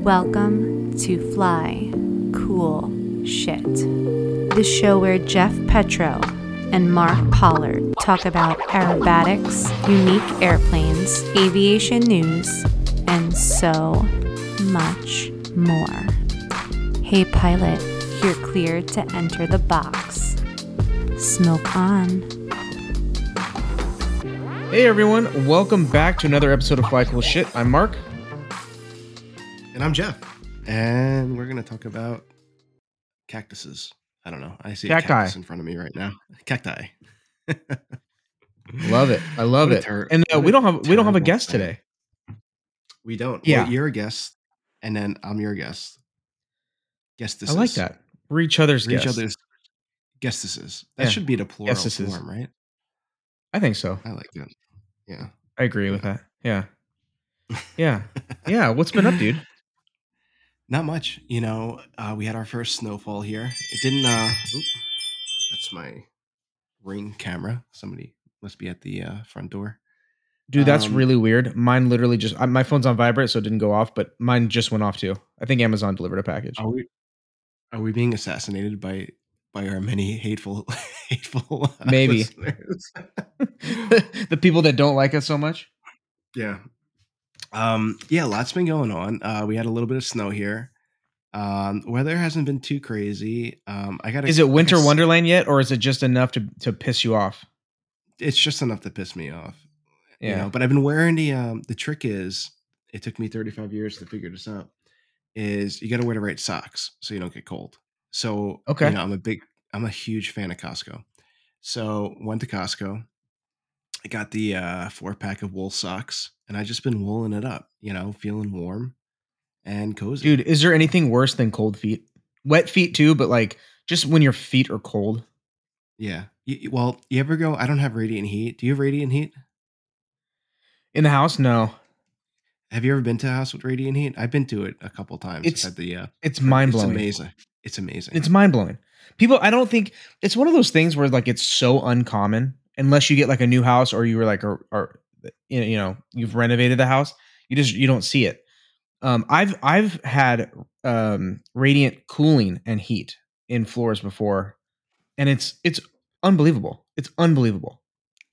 Welcome to Fly Cool Shit, the show where Jeff Petro and Mark Pollard talk about aerobatics, unique airplanes, aviation news, and so much more. Hey, pilot, you're cleared to enter the box. Smoke on. Hey everyone, welcome back to another episode of Fly Cool Shit. I'm Mark. And I'm Jeff. And we're going to talk about cactuses. I don't know. I see Cacti. cactus in front of me right now. Cacti. Love it. I love it. ter- and uh, we don't have we don't have a guest thing. today. We don't. Yeah. Well, you're a guest, and then I'm your guest. Guest I like that. We're each other's We're each other's guesteses. That Yeah. should be the plural form, right? I think so. I like that. Yeah. I agree with that. Yeah. Yeah. Yeah. What's been up, dude? Not much. You know, uh, we had our first snowfall here. It didn't. uh oop, That's my ring camera. Somebody must be at the uh, front door. Dude, that's Um, really weird. Mine literally just uh, my phone's on vibrate, so it didn't go off, but mine just went off too. I think Amazon delivered a package. Are we are we being assassinated by by our many hateful hateful uh, Maybe. the people that don't like us so much. yeah. Um yeah, lots been going on. Uh we had a little bit of snow here. Um weather hasn't been too crazy. Um I got Is it winter wonderland yet, or is it just enough to to piss you off? It's just enough to piss me off. Yeah. You know, but I've been wearing the um the trick is it took me 35 years to figure this out is you got to wear the right socks so you don't get cold. So, Okay. you know, I'm a big I'm a huge fan of Costco. So, went to Costco. I got the uh four pack of wool socks and I just been wooling it up, you know, feeling warm and cozy. Dude, is there anything worse than cold feet? Wet feet too, but like just when your feet are cold. Yeah. You, well, you ever go I don't have radiant heat. Do you have radiant heat? In the house, no. Have you ever been to a house with radiant heat? I've been to it a couple times. It's at the uh It's mind blowing. It's amazing. It's amazing. It's mind blowing. People, I don't think it's one of those things where like it's so uncommon unless you get like a new house or you were like or, or you know, you know you've renovated the house. You just you don't see it. Um, I've I've had um radiant cooling and heat in floors before, and it's it's unbelievable. It's unbelievable.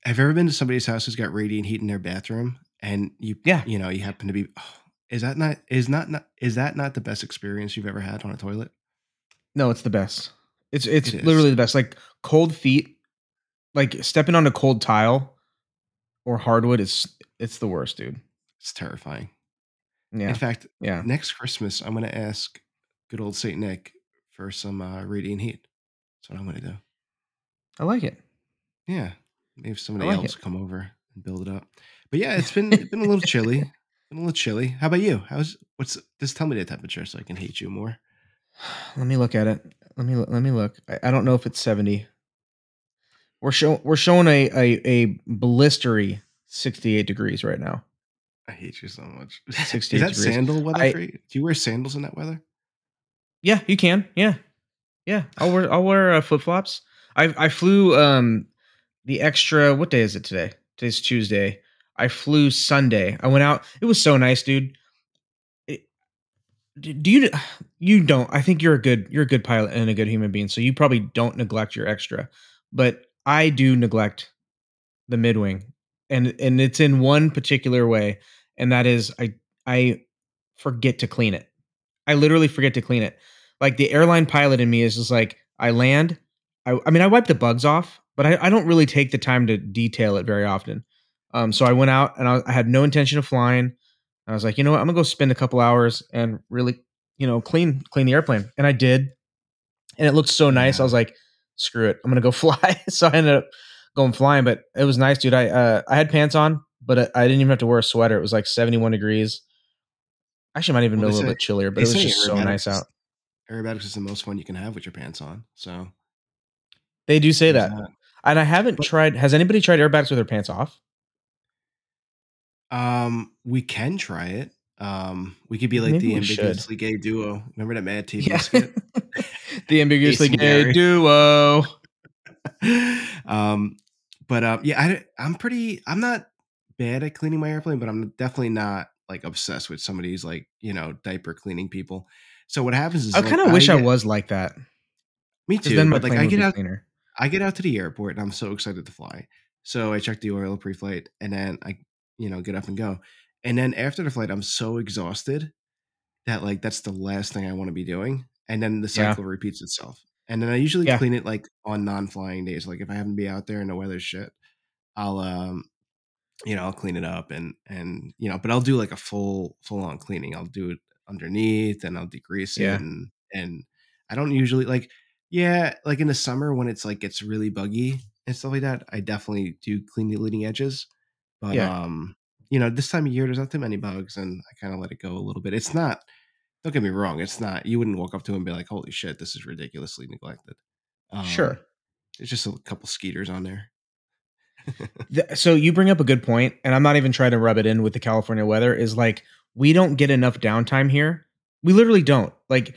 Have you ever been to somebody's house who's got radiant heat in their bathroom and you Yeah. you know, you happen to be oh, is that not is not, not is that not the best experience you've ever had on a toilet? No, it's the best. It's it's It literally the best. Like cold feet, like stepping on a cold tile or hardwood is it's the worst, dude. It's terrifying. Yeah. In fact, Yeah. next Christmas I'm to ask good old Saint Nick for some uh, radiant heat. That's what I'm to do. I like it. Yeah. Maybe somebody like else it. come over and build it up. But yeah, it's been it's been a little chilly. Been a little chilly. How about you? How's what's just tell me the temperature so I can hate you more. Let me look at it. Let me let me look. I, I don't know if it's 70. We're showing we're showing a, a a blistery 68 degrees right now. I hate you so much. 68 Is that degrees. sandal weather I- for you? Do you wear sandals in that weather? Yeah, you can. Yeah. Yeah. I'll wear I'll wear uh, flip-flops. I I flew um the extra what day is it today? Today's Tuesday. I flew Sunday. I went out. It was so nice, dude. It- do do you you don't I think you're a good you're a good pilot and a good human being, so you probably don't neglect your extra. But I do neglect the midwing. And and it's in one particular way, and that is I I forget to clean it. I literally forget to clean it. Like the airline pilot in me is just like I land. I, I mean, I wipe the bugs off, but I, I don't really take the time to detail it very often. Um, so I went out and I, I had no intention of flying. I was like, you know what, I'm gonna go spend a couple hours and really, you know, clean clean the airplane, and I did, and it looked so nice. I was like, screw it, I'm gonna go fly. so I ended up going flying, but it was nice, dude. I uh, I had pants on, but I, I didn't even have to wear a sweater. It was like 71 degrees. Actually, it might even Well, be a little say- bit chillier, but it was just so nice out. Aerobatics is the most fun you can have with your pants on. So They do say there's that. And I haven't But- tried. Has anybody tried aerobatics with their pants off? Um, we can try it. Um, we could be like Maybe the we should. ambiguously gay duo. Remember that Mad TV Yeah. skit? the ambiguously gay duo. um, but um, yeah, I, I'm pretty. I'm not bad at cleaning my airplane, but I'm definitely not like obsessed with some of these like you know diaper cleaning people. So what happens is I like, kind of wish I get- was like that. Me too. Then But like I get out cleaner. I get out to the airport and I'm so excited to fly. So I check the oil pre-flight and then I, you know, get up and go. And then after the flight, I'm so exhausted that like that's the last thing I want to be doing. And then the Yeah. cycle repeats itself. And then I usually Yeah. clean it like on non-flying days. Like if I happen to be out there and the weather's shit, I'll um you know, I'll clean it up and and you know, but I'll do like a full full on cleaning. I'll do it underneath and I'll degrease Yeah. it and and I don't usually like yeah, like in the summer when it's like it's really buggy and stuff like that, I definitely do clean the leading edges. But Yeah. um, you know, this time of year there's not too many bugs and I kind of let it go a little bit. It's not don't get me wrong, it's not you wouldn't walk up to him and be like, Holy shit, this is ridiculously neglected. Um, Sure. There's just a couple skeeters on there. Th- so you bring up a good point, and I'm not even trying to rub it in with the California weather. Is like we don't get enough downtime here. We literally don't. Like,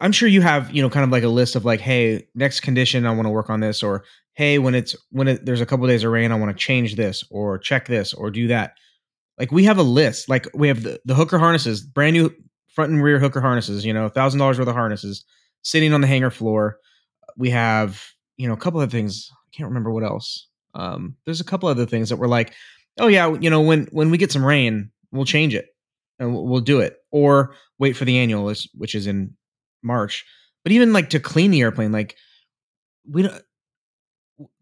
I'm sure you have, you know, kind of like a list of like, hey, next condition, I want to work on this, or hey, when it's when it, there's a couple days of rain, I want to change this, or check this, or do that. Like we have a list. Like we have the, the hooker harnesses, brand new front and rear hooker harnesses. You know, thousand dollars worth of harnesses sitting on the hangar floor. We have, you know, a couple of things. I can't remember what else. Um, there's a couple other things that were like, oh yeah, you know, when when we get some rain, we'll change it and we'll, we'll do it, or wait for the annual, which is in March. But even like to clean the airplane, like we don't.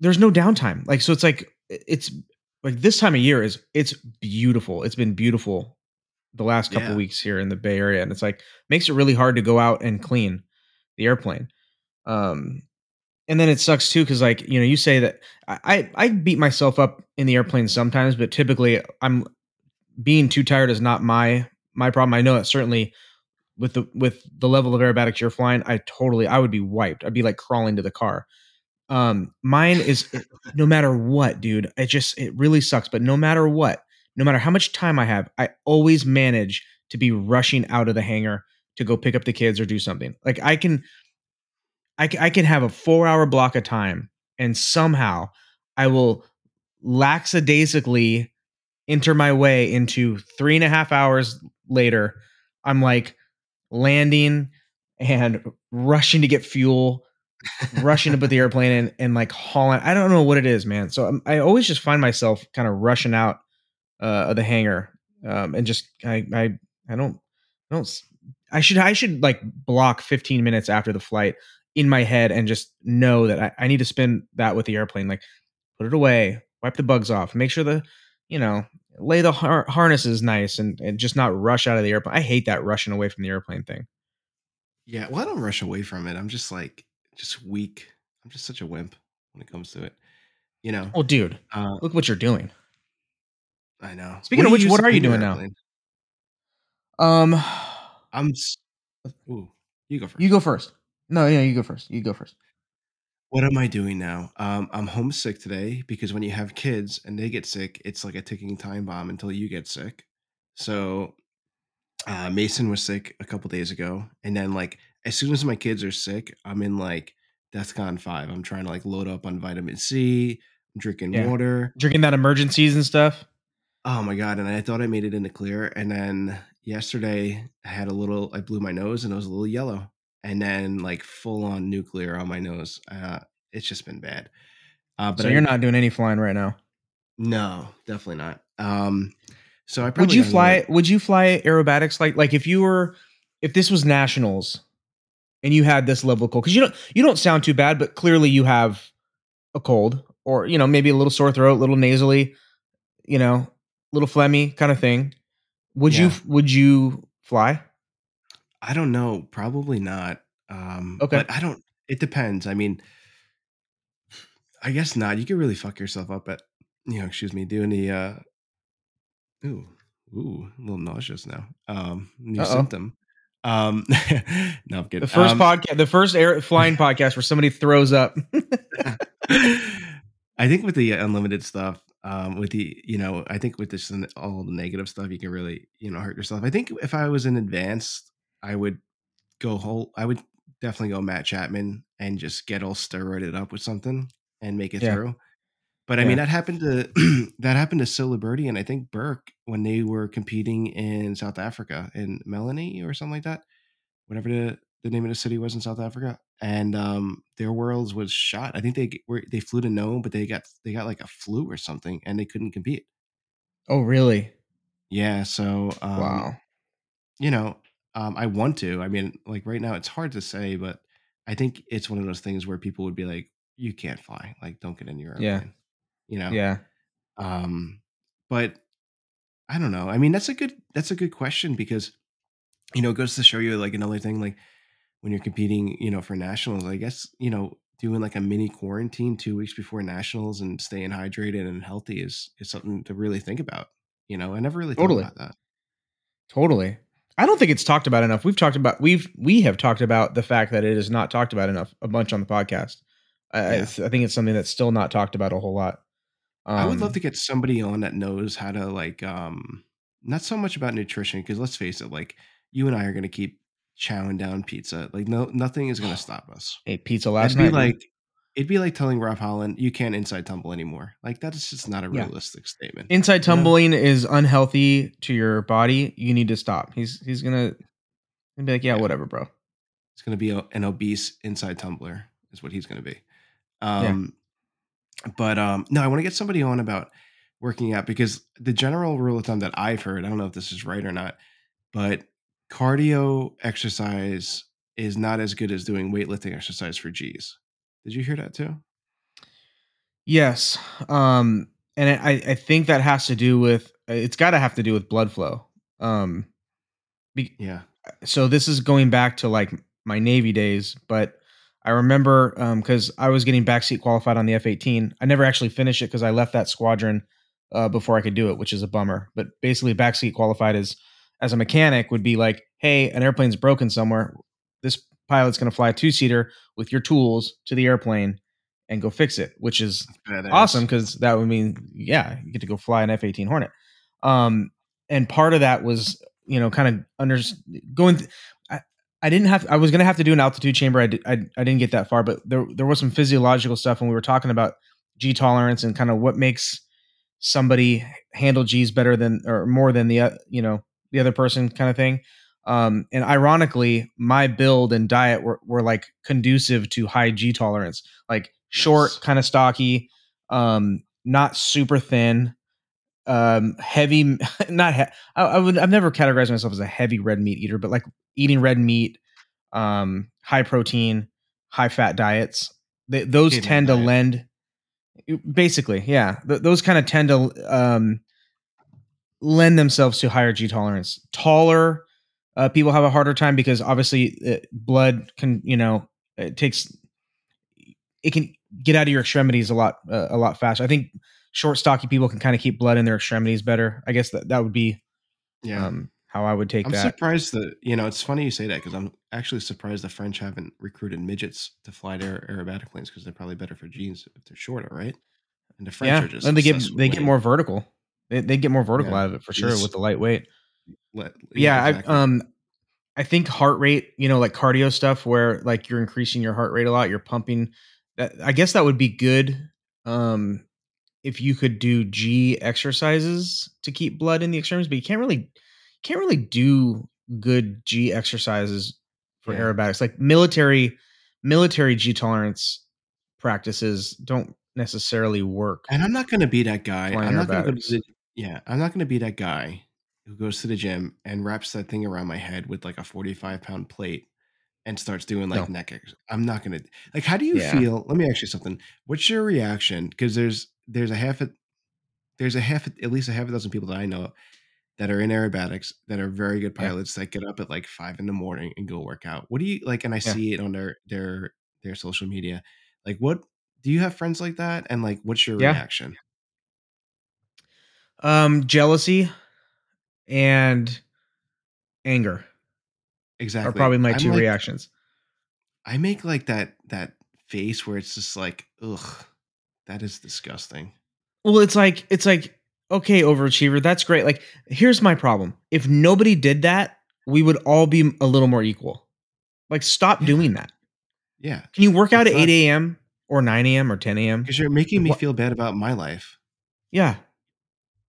There's no downtime. Like so, it's like it's like this time of year is it's beautiful. It's been beautiful the last couple Yeah. weeks here in the Bay Area, and it's like makes it really hard to go out and clean the airplane. Um, and then it sucks too because like you know you say that I I I beat myself up in the airplane sometimes, but typically I'm being too tired is not my my problem. I know that certainly with the with the level of aerobatics you're flying, I totally I would be wiped. I'd be like crawling to the car. Um, mine is no matter what, dude. It just it really sucks. But no matter what, no matter how much time I have, I always manage to be rushing out of the hangar to go pick up the kids or do something. Like I can, I I can have a four hour block of time, and somehow I will lackadaisically enter my way into three and a half hours later. I'm like landing and rushing to get fuel, rushing to put the airplane in, and like hauling. I don't know what it is, man. So I'm, I always just find myself kind of rushing out uh, of the hangar, um, and just I I I don't I don't I should I should like block 15 minutes after the flight in my head and just know that I, I need to spend that with the airplane. Like put it away, wipe the bugs off, make sure the you know lay the har- harnesses nice, and and just not rush out of the airplane. I hate that rushing away from the airplane thing. Yeah, well, I don't rush away from it. I'm just like just weak. I'm just such a wimp when it comes to it. You know. Oh, dude, Uh, look what you're doing. I know. Speaking of which, what are you doing now? Um, I'm. Ooh, you go first. you go first. No, yeah, you go first. You go first. What am I doing now? Um, I'm homesick today because when you have kids and they get sick, it's like a ticking time bomb until you get sick. So uh, Mason was sick a couple days ago, and then like as soon as my kids are sick, I'm in like DEFCON five. I'm trying to like load up on vitamin C, I'm drinking Yeah. water. Drinking that Emergen-Cs and stuff. Oh my god! And I thought I made it into clear, and then yesterday I had a little. I blew my nose, and it was a little yellow, and then like full on nuclear on my nose. Uh, it's just been bad. Uh, but so you're not doing any flying right now. No, definitely not. Um, so I Would you fly? Would you fly aerobatics like like if you were if this was nationals and you had this level of cold because you don't you don't sound too bad, but clearly you have a cold or you know maybe a little sore throat, a little nasally, you know, little phlegmy kind of thing. Would you would you fly? I don't know. Probably not. Um, Okay. But I don't. It depends. I mean, I guess not. You could really fuck yourself up at, you know, excuse me, doing the. uh Ooh, ooh, a little nauseous now. Um, new Uh-oh. symptom. Um, no, I'm kidding. The first Um, podcast, the first air flying podcast where somebody throws up. I think with the unlimited stuff, um, with the you know, I think with this and all the negative stuff, you can really you know hurt yourself. I think if I was in advanced, I would go whole. I would definitely go Matt Chapman and just get all steroided up with something and make it Yeah. through. But I Yeah. mean, that happened to that happened to Birdie and I think Burke when they were competing in South Africa in Malelane or something like that, whatever the, the name of the city was in South Africa. And um, their worlds was shot. I think they were they flew to Nome, but they got they got like a flu or something, and they couldn't compete. Oh, really? Yeah, so um, wow. you know, um, I want to. I mean, like right now, it's hard to say, but I think it's one of those things where people would be like, "You can't fly. Like, don't get in your Yeah. Airplane." You know. Yeah. Um, but I don't know. I mean, that's a good that's a good question because you know it goes to show you like another thing like when you're competing, you know, for nationals. I guess you know doing like a mini quarantine two weeks before nationals and staying hydrated and healthy is is something to really think about. You know, I never really thought Totally. about that. Totally. I don't think it's talked about enough. We've talked about we've we have talked about the fact that it is not talked about enough a bunch on the podcast. I, I I think it's something that's still not talked about a whole lot. I would love Um, to get somebody on that knows how to like um not so much about nutrition because let's face it, like you and I are gonna keep chowing down pizza. Like no nothing is gonna stop us. ate pizza last It'd be night. man. like it'd be like telling Rob Holland you can't inside tumble anymore. Like that is just not a Yeah. realistic statement. inside you know? tumbling is unhealthy to your body. You need to stop. He's he's gonna be like, yeah, Yeah. whatever, bro. It's gonna be a, an obese inside tumbler is what he's gonna be. Um but um no, I want to get somebody on about working out because the general rule of thumb that I've heard, I don't know if this is right or not, but cardio exercise is not as good as doing weightlifting exercise for G's. Did you hear that too? Yes. Um, and I, I think that has to do with it's got to have to do with blood flow. Um, be, Yeah. so this is going back to like my Navy days, but I remember because I was getting backseat qualified on the F 18. I never actually finished it because I left that squadron uh, before I could do it, which is a bummer. But basically, backseat qualified is as a mechanic would be like, hey, an airplane's broken somewhere. This pilot's going to fly a two seater with your tools to the airplane and go fix it, which is Badass. awesome because that would mean yeah you get to go fly an f-18 hornet um and part of that was you know kind of under going th- I, didn't have i was gonna have to do an altitude chamber I, did, I i didn't get that far but there there was some physiological stuff when we were talking about g tolerance and kind of what makes somebody handle g's better than or more than the uh, you know the other person kind of thing um and ironically my build and diet were, were like conducive to high g tolerance like short Nice. kind of stocky um not super thin um heavy not he- I, I would i've never categorized myself as a heavy red meat eater but like eating red meat um high protein high fat diets they, those Caveman tend to lend basically yeah th- those kind of tend to um lend themselves to higher g tolerance. Taller uh, people have a harder time because obviously uh, blood can you know it takes it can get out of your extremities a lot uh, a lot faster i think short stocky people can kind of keep blood in their extremities better i guess that, that would be Yeah. um how i would take I'm that surprised that you know it's funny you say that because I'm actually surprised the French haven't recruited midgets to fly their aerobatic planes because they're probably better for G's if they're shorter, right? And the French yeah are just and they get they get more vertical they, they get more vertical Yeah. out of it for sure Yes. with the lightweight Let- yeah, exactly. I um I think heart rate, you know, like cardio stuff where like you're increasing your heart rate a lot, you're pumping that I guess that would be good um if you could do G exercises to keep blood in the extremities, but you can't really can't really do good G exercises for Yeah. aerobatics. Like military military G tolerance practices don't necessarily work. And I'm not going to be that guy. I'm not going to go to yeah. I'm not going to be that guy who goes to the gym and wraps that thing around my head with like a 45 pound plate and starts doing like No. neck. Ex- I'm not going to like. How do you Yeah. feel? Let me ask you something. What's your reaction? Because there's there's a half a there's a half at least a half a dozen people that I know that are in aerobatics that are very good Yeah. pilots that get up at like five in the morning and go work out. What do you like? And I Yeah. see it on their their their social media. Like, what do you have friends like that? And like, what's your Yeah. reaction? Um jealousy and anger Exactly. are probably my I'm two like- reactions. I make like that that face where it's just like, ugh, that is disgusting. Well, it's like it's like okay, overachiever, that's great. Like here's my problem. If nobody did that, we would all be a little more equal. Like stop Yeah. doing that. Yeah. Can you work out It's at not- 8 a.m. or 9 a.m. or 10 a.m. Because you're making me feel bad about my life. Yeah.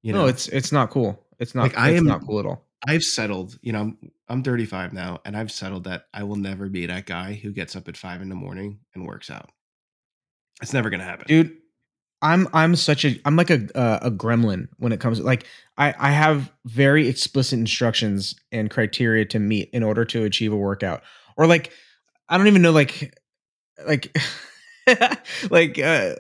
You no, know, it's it's not cool. It's not. Like, I am- not cool at all. I've settled. You know, I'm, I'm 35 now, and I've settled that I will never be that guy who gets up at five in the morning and works out. It's never gonna happen. dude i'm i'm such a i'm like a uh, a gremlin when it comes like i i have very explicit instructions and criteria to meet in order to achieve a workout. Or like i don't even know like like like uh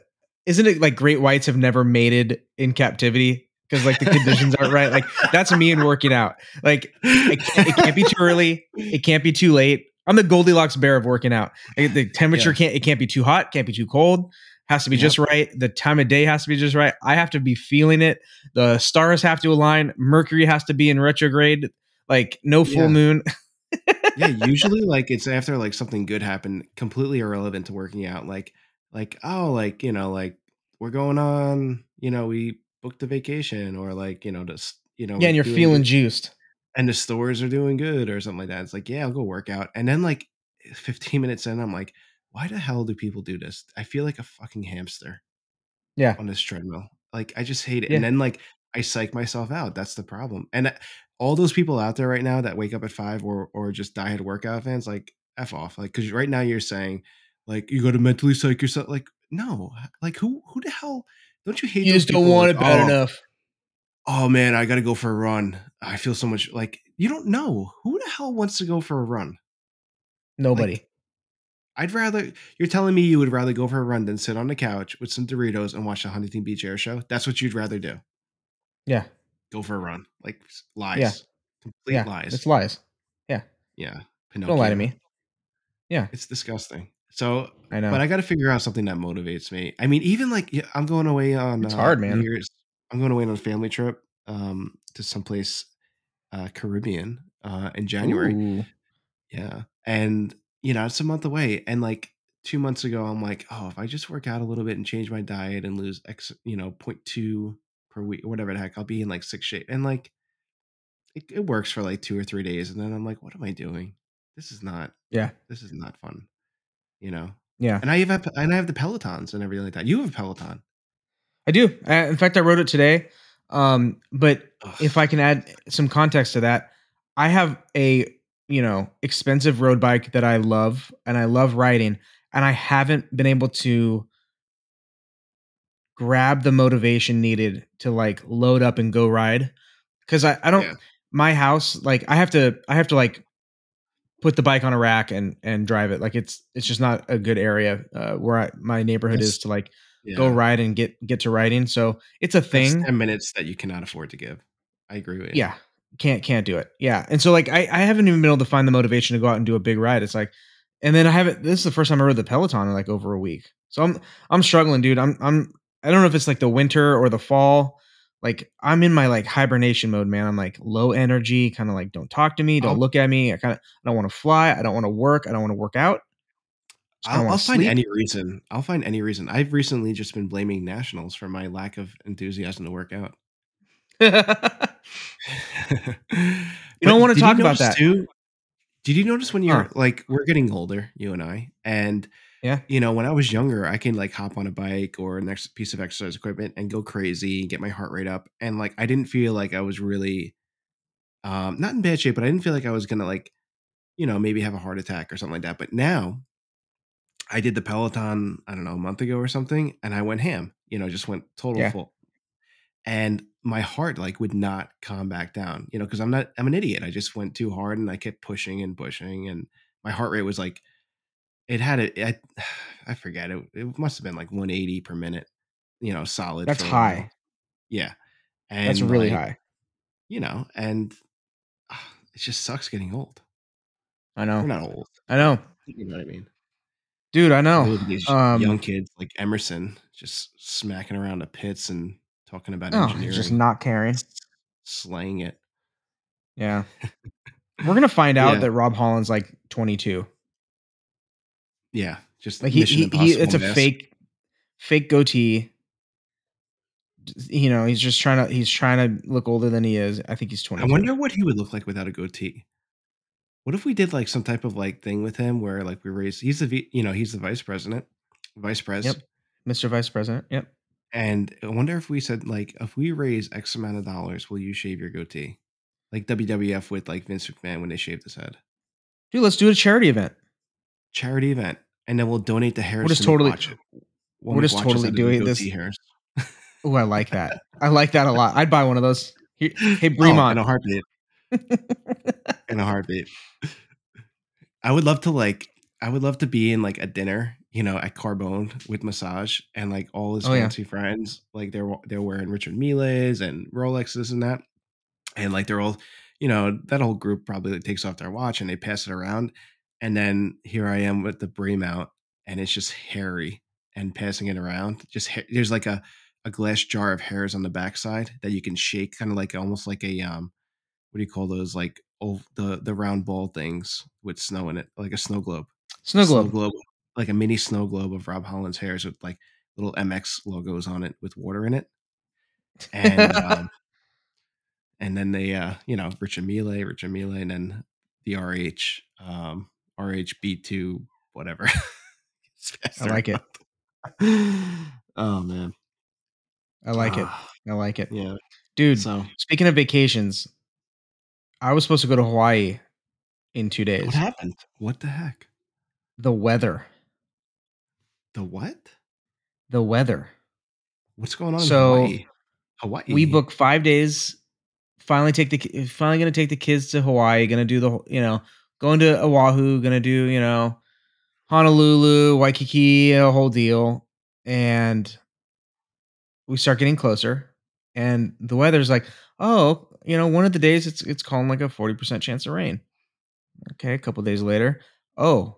isn't it like great whites have never mated in captivity? Because like the conditions aren't right. Like that's me and working out. Like it can't, it can't be too early. It can't be too late. I'm the goldilocks bear of working out. Like, the temperature Yeah. can't it can't be too hot can't be too cold has to be Yep. just right the time of day has to be just right i have to be feeling it the stars have to align mercury has to be in retrograde like no full Yeah. moon yeah, usually like it's after like something good happened, completely irrelevant to working out. Like, like oh, like you know, like we're going on, you know, we booked a vacation, or like you know, just you know, yeah and you're feeling good, juiced and the stores are doing good, or something like that. It's like, yeah, I'll go work out, and then like 15 minutes in, I'm like, why the hell do people do this? I feel like a fucking hamster yeah on this treadmill. Like I just hate it. Yeah. And then like I psych myself out. That's the problem. And all those people out there right now that wake up at five or or just diehard workout fans, like f off. Like because right now you're saying like you got to mentally psych yourself. Like no, like who who the hell don't you hate? you just don't people, want like, it bad "Oh, enough Oh man, I got to go for a run. I feel so much like you don't know who the hell wants to go for a run. nobody I'd rather you're telling me you would rather go for a run than sit on the couch with some Doritos and watch the Huntington Beach Air Show. That's what you'd rather do. yeah Go for a run. Like lies. Yeah. Complete yeah lies. it's lies yeah. Yeah. Don't lie to me yeah It's disgusting. So, i know but I got to figure out something that motivates me. I mean, even like I'm going away on It's uh, hard, man. Year's. I'm going away on a family trip um, to someplace uh, Caribbean uh, in January. Ooh. Yeah. And, you know, it's a month away. And like two months ago, I'm like, oh, if I just work out a little bit and change my diet and lose X, you know, 0.2 per week or whatever the heck, I'll be in like six shape. And like, it, it works for like two or three days. And then I'm like, what am I doing? This is not, yeah this is not fun, you know? yeah And I have, and I have the Pelotons and everything like that. You have a Peloton. I do. Uh, in fact, I wrote it today. Um, but Ugh. if I can add some context to that, I have a you know expensive road bike that I love and I love riding, and I haven't been able to grab the motivation needed to like load up and go ride because I, I don't Yeah. my house like I have to I have to like put the bike on a rack and and drive it like it's it's just not a good area uh, where I, my neighborhood That's- is to like Yeah. go ride and get get to riding so it's a That's thing 10 minutes that you cannot afford to give. I agree with you. yeah can't can't do it. Yeah. And so like I, I haven't even been able to find the motivation to go out and do a big ride. It's like and then i haven't this is the first time i rode the peloton in like over a week. So i'm i'm struggling dude. I'm i'm i don't know if it's like the winter or the fall. Like i'm in my like hibernation mode man. I'm like low energy kind of like don't talk to me don't I'll- look at me. I kind of i don't want to fly. I don't want to work. I don't want to work out. I'll, I'll find any reason. I'll find any reason. I've recently just been blaming nationals for my lack of enthusiasm to work out. You don't wanna talk about that. Too, did you notice when you're Huh. like we're getting older, you and I, and Yeah. you know when I was younger, I can like hop on a bike or next piece of exercise equipment and go crazy, get my heart rate up, and like I didn't feel like I was really, um, not in bad shape, but I didn't feel like I was gonna like, you know, maybe have a heart attack or something like that. But now, I did the Peloton, I don't know, a month ago or something, and I went ham. You know, just went total Yeah. full, and my heart like would not calm back down. You know, because I'm not, I'm an idiot. I just went too hard and I kept pushing and pushing, and my heart rate was like, it had it. I, I forget it. It must have been like 180 per minute. You know, solid. That's a high. Yeah, and that's really like, high You know, and ah, it just sucks getting old. i know We're not old. i know You know what I mean? dude i know these um young kids like Emerson just smacking around the pits and talking about oh, engineering, just not caring slaying it. Yeah. We're gonna find out Yeah. that Rob Holland's like 22. Yeah, just Like he, he, he it's a fake fake goatee. You know, he's just trying to he's trying to look older than he is. I think he's 20. I wonder what he would look like without a goatee. What if we did like some type of like thing with him where like we raised he's the you know he's the vice president vice president. Yep. Mr. Vice President. Yep. And I wonder if we said like if we raise X amount of dollars, will you shave your goatee? Like WWF with like Vince McMahon when they shaved his head. Dude, let's do a charity event. Charity event. And then we'll donate the Harris. We're just totally we're just totally doing this. Hairs. Oh, I like that. I like that a lot. I'd buy one of those. Hey, Oh, in a heartbeat. in a heartbeat. I would love to like I would love to be in like a dinner, you know, at Carbone with massage and like all his Oh, yeah. fancy friends, like they're they're wearing Richard Milles and Rolexes and that. And like they're all, you know, that whole group probably like, takes off their watch and they pass it around. And then here I am with the bream out and it's just hairy and passing it around. Just ha- there's like a a glass jar of hairs on the backside that you can shake, kind of like almost like a um, what do you call those? Like oh, the the round ball things with snow in it, like a snow globe. Snow globe. Like a mini snow globe of Rob Holland's hairs with like little MX logos on it with water in it, and um, and then they uh, you know Richard Mille, Richard Mille, and then the RH um, RHB two whatever. I like it. oh man, I like it. Ah, I like it. Yeah. Dude, So speaking of vacations, I was supposed to go to Hawaii in two days. what happened? What the heck? The weather. The what? The weather. What's going on So, in Hawaii? Hawaii. We booked five days. Finally, take the finally going to take the kids to Hawaii. Going to do the you know going to Oahu. Going to do you know Honolulu, Waikiki, a whole deal. And we start getting closer, and the weather's like, oh, you know, one of the days it's it's calling like a forty percent chance of rain. Okay, a couple days later, oh,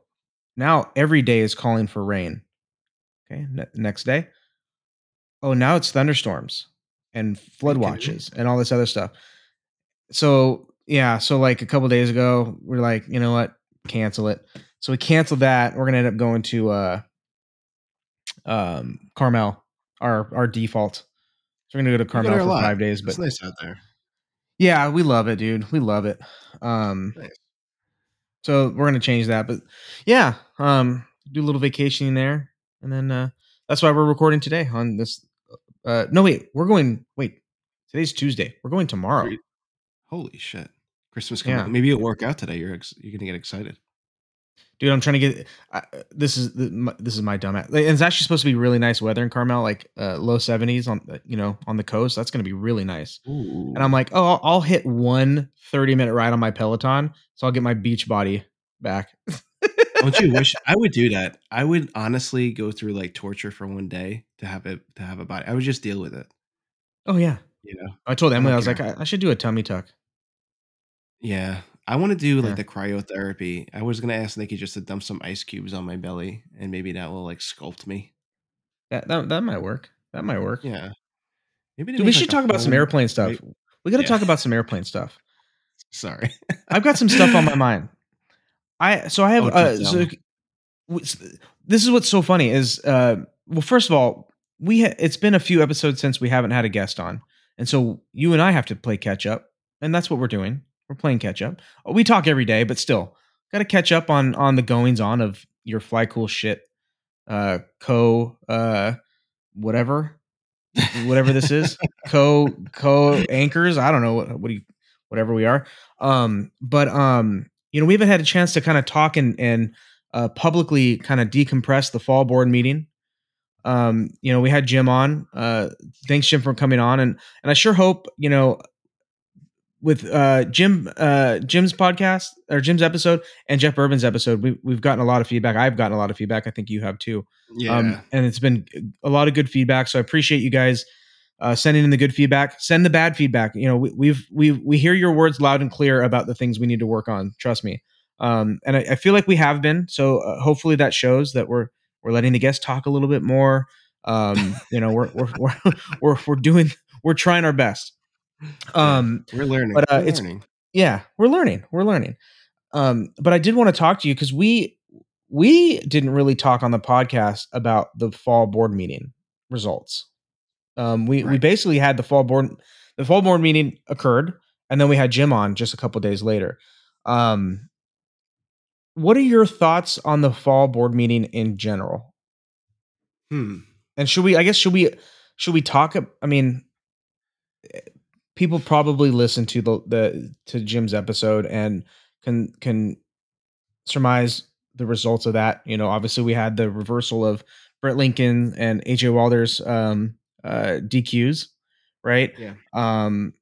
now every day is calling for rain. Okay, ne- next day, oh, now it's thunderstorms and flood watches and all this other stuff. So yeah, so like a couple days ago, we're like, you know what, cancel it. So we canceled that. We're gonna end up going to uh, um, Carmel, our our default. So we're gonna go to Carmel for five days, but It's nice out there. yeah, we love it, dude. We love it. Um, Nice. so we're gonna change that, but yeah, um, do a little vacationing there, and then uh, that's why we're recording today on this. Uh, no, wait, we're going. Wait, today's Tuesday. We're going tomorrow. Holy shit! Christmas coming. Yeah. Maybe it'll work out today. You're ex- you're gonna get excited. dude. I'm trying to get. Uh, this is the, my, this is my dumb. ass- It's actually supposed to be really nice weather in Carmel, like uh, low 70s on uh, you know on the coast. That's gonna be really nice. Ooh. And I'm like, oh, I'll, I'll hit one 30 minute ride on my Peloton, so I'll get my beach body back. Don't you wish I would do that? I would honestly go through like torture for one day to have it to have a body. I would just deal with it. Oh yeah, You know. I told I Emily I, don't was like. I, I should do a tummy tuck. Yeah. I want to do like Yeah. the cryotherapy. I was gonna ask Nikki just to dump some ice cubes on my belly, and maybe that will like sculpt me. That that, that might work. That might work. Yeah. Maybe Dude, we should like, talk about some airplane stuff. We got to Yeah. talk about some airplane stuff. Sorry. I've got some stuff on my mind. I so I have uh, so, tell. w- s- this is what's so funny is uh well first of all we ha- it's been a few episodes since we haven't had a guest on and so you and I have to play catch up and that's what we're doing we're playing catch up we talk every day but still got to catch up on on the goings on of your fly cool shit uh co uh whatever whatever this is co co anchors i don't know what what do you whatever we are um but um you know we haven't had a chance to kind of talk and and uh publicly kind of decompress the fall board meeting um you know we had jim on uh thanks jim for coming on and and i sure hope you know with uh jim uh jim's podcast or jim's episode and jeff Boerboon's episode we, we've gotten a lot of feedback i've gotten a lot of feedback i think you have too Yeah. um, and it's been a lot of good feedback. So I appreciate you guys uh, sending in the good feedback. Send the bad feedback. You know, we, we've we we hear your words loud and clear about the things we need to work on. Trust me. Um, and I, I feel like we have been. So uh, hopefully that shows that we're we're letting the guests talk a little bit more. Um, you know, we're we're we're we're, we're doing we're trying our best. Um, we're learning. but, uh, we're it's- learning. yeah we're learning we're learning um but i did want to talk to you because we we didn't really talk on the podcast about the fall board meeting results um we we basically had the fall board the fall board meeting occurred and then we had jim on just a couple days later um what are your thoughts on the fall board meeting in general Hmm. And should we? I guess should we? Should we talk? I mean, people probably listen to the the to Jim's episode and can can surmise the results of that. You know, obviously we had the reversal of Brett Lincoln and AJ Wilder's um, uh, DQs, right? Yeah. Um,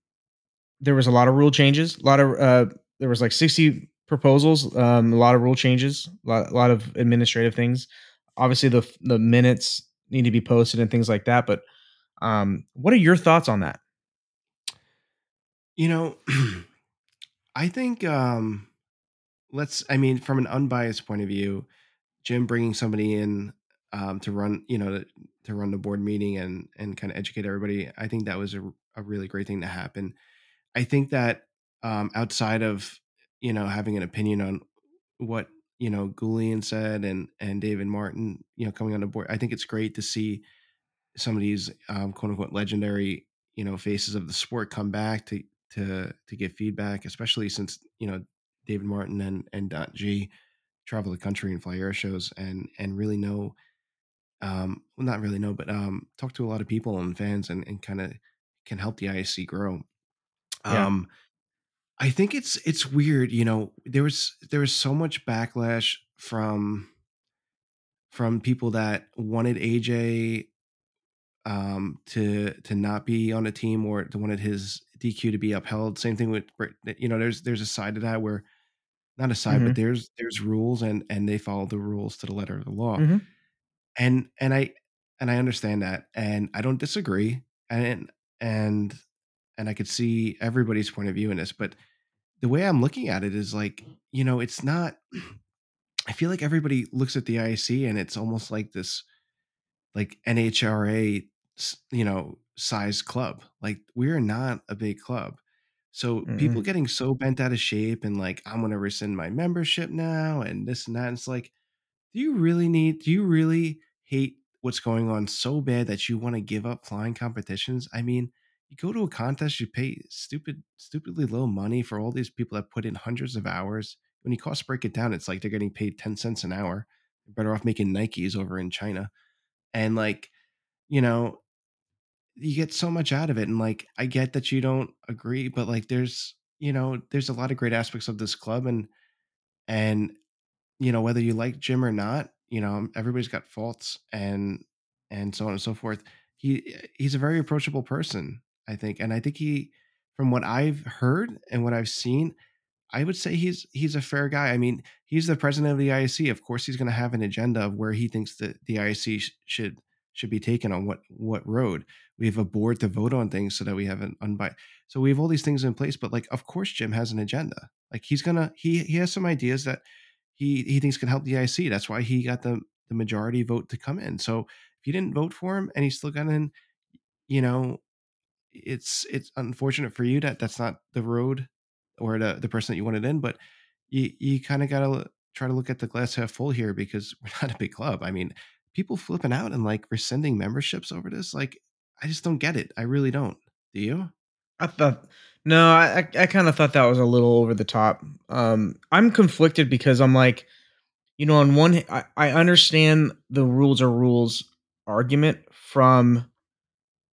there was a lot of rule changes. A lot of uh, there was like sixty proposals. Um, a lot of rule changes. A lot, a lot of administrative things. Obviously, the the minutes need to be posted and things like that. But um, what are your thoughts on that? You know, I think um let's I mean from an unbiased point of view, Jim bringing somebody in um to run, you know, to, to run the board meeting and and kind of educate everybody, I think that was a, a really great thing to happen. I think that um outside of, you know, having an opinion on what, you know, Goulian said and and David Martin, you know, coming on the board, I think it's great to see some of these um, quote unquote legendary you know faces of the sport come back to to to give feedback, especially since you know David Martin and and Dot G travel the country and fly air shows and and really know um well not really know but um talk to a lot of people and fans and, and kind of can help the ISC grow. Yeah. Um I think it's it's weird, you know, there was there was so much backlash from from people that wanted AJ um, to to not be on a team or to wanted his DQ to be upheld. Same thing with you know, there's there's a side to that where not a side, but Mhm. there's there's rules and and they follow the rules to the letter of the law. Mhm. And and I and I understand that, and I don't disagree, and and and I could see everybody's point of view in this, but the way I'm looking at it is like, you know, it's not. I feel like everybody looks at the IC and it's almost like this like NHRA, you know, size club. Like we're not a big club. So people Mm-mm. getting so bent out of shape and like I'm going to rescind my membership now and this and that. And it's like, do you really need? Do you really hate what's going on so bad that you want to give up flying competitions? I mean, you go to a contest, you pay stupid, stupidly low money for all these people that put in hundreds of hours. When you cost break it down, it's like they're getting paid ten cents an hour. They're better off making Nikes over in China and like you know you get so much out of it and like i get that you don't agree but like there's you know there's a lot of great aspects of this club and and you know whether you like jim or not you know everybody's got faults and and so on and so forth he eh, he's a very approachable person i think and i think he from what i've heard and what i've seen I would say he's he's a fair guy. I mean, he's the president of the IC. Of course, he's going to have an agenda of where he thinks that the IC sh- should should be taken on what what road. We have a board to vote on things so that we have an unbiased. So we have all these things in place. But like, of course, Jim has an agenda. Like he's gonna he he has some ideas that he he thinks can help the IC. That's why he got the the majority vote to come in. So if you didn't vote for him and he still got in, you know, it's it's unfortunate for you that that's not the road or the the person that you wanted in, but you you kind of got to try to look at the glass half full here because we're not a big club. I mean, people flipping out and like rescinding memberships over this, like I just don't get it. I really don't. Do you? I thought no, I I, I kind of thought that was a little over the top. Um, I'm conflicted because I'm like, you know, on one, I understand the rules are rules argument from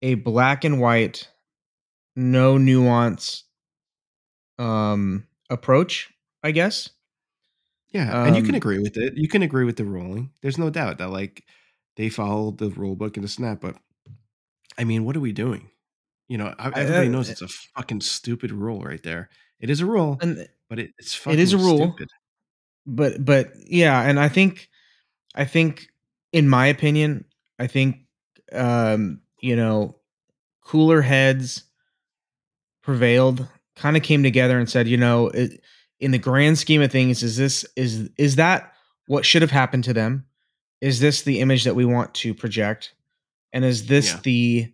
a black and white, no nuance, um, approach. I guess. Yeah, and you can Um, agree with it. You can agree with the ruling. There's no doubt that like they followed the rule book and the snap, but I mean, what are we doing? You know, I- I, everybody knows uh, it's a fucking stupid rule right there. It is a rule, and but it, it's it fucking is a rule, stupid. but but yeah, and I think I think in my opinion, I think um, you know, cooler heads prevailed, kind of came together and said, you know, it, in the grand scheme of things, is this is is that what should have happened to them? Is this the image that we want to project? And is this Yeah. the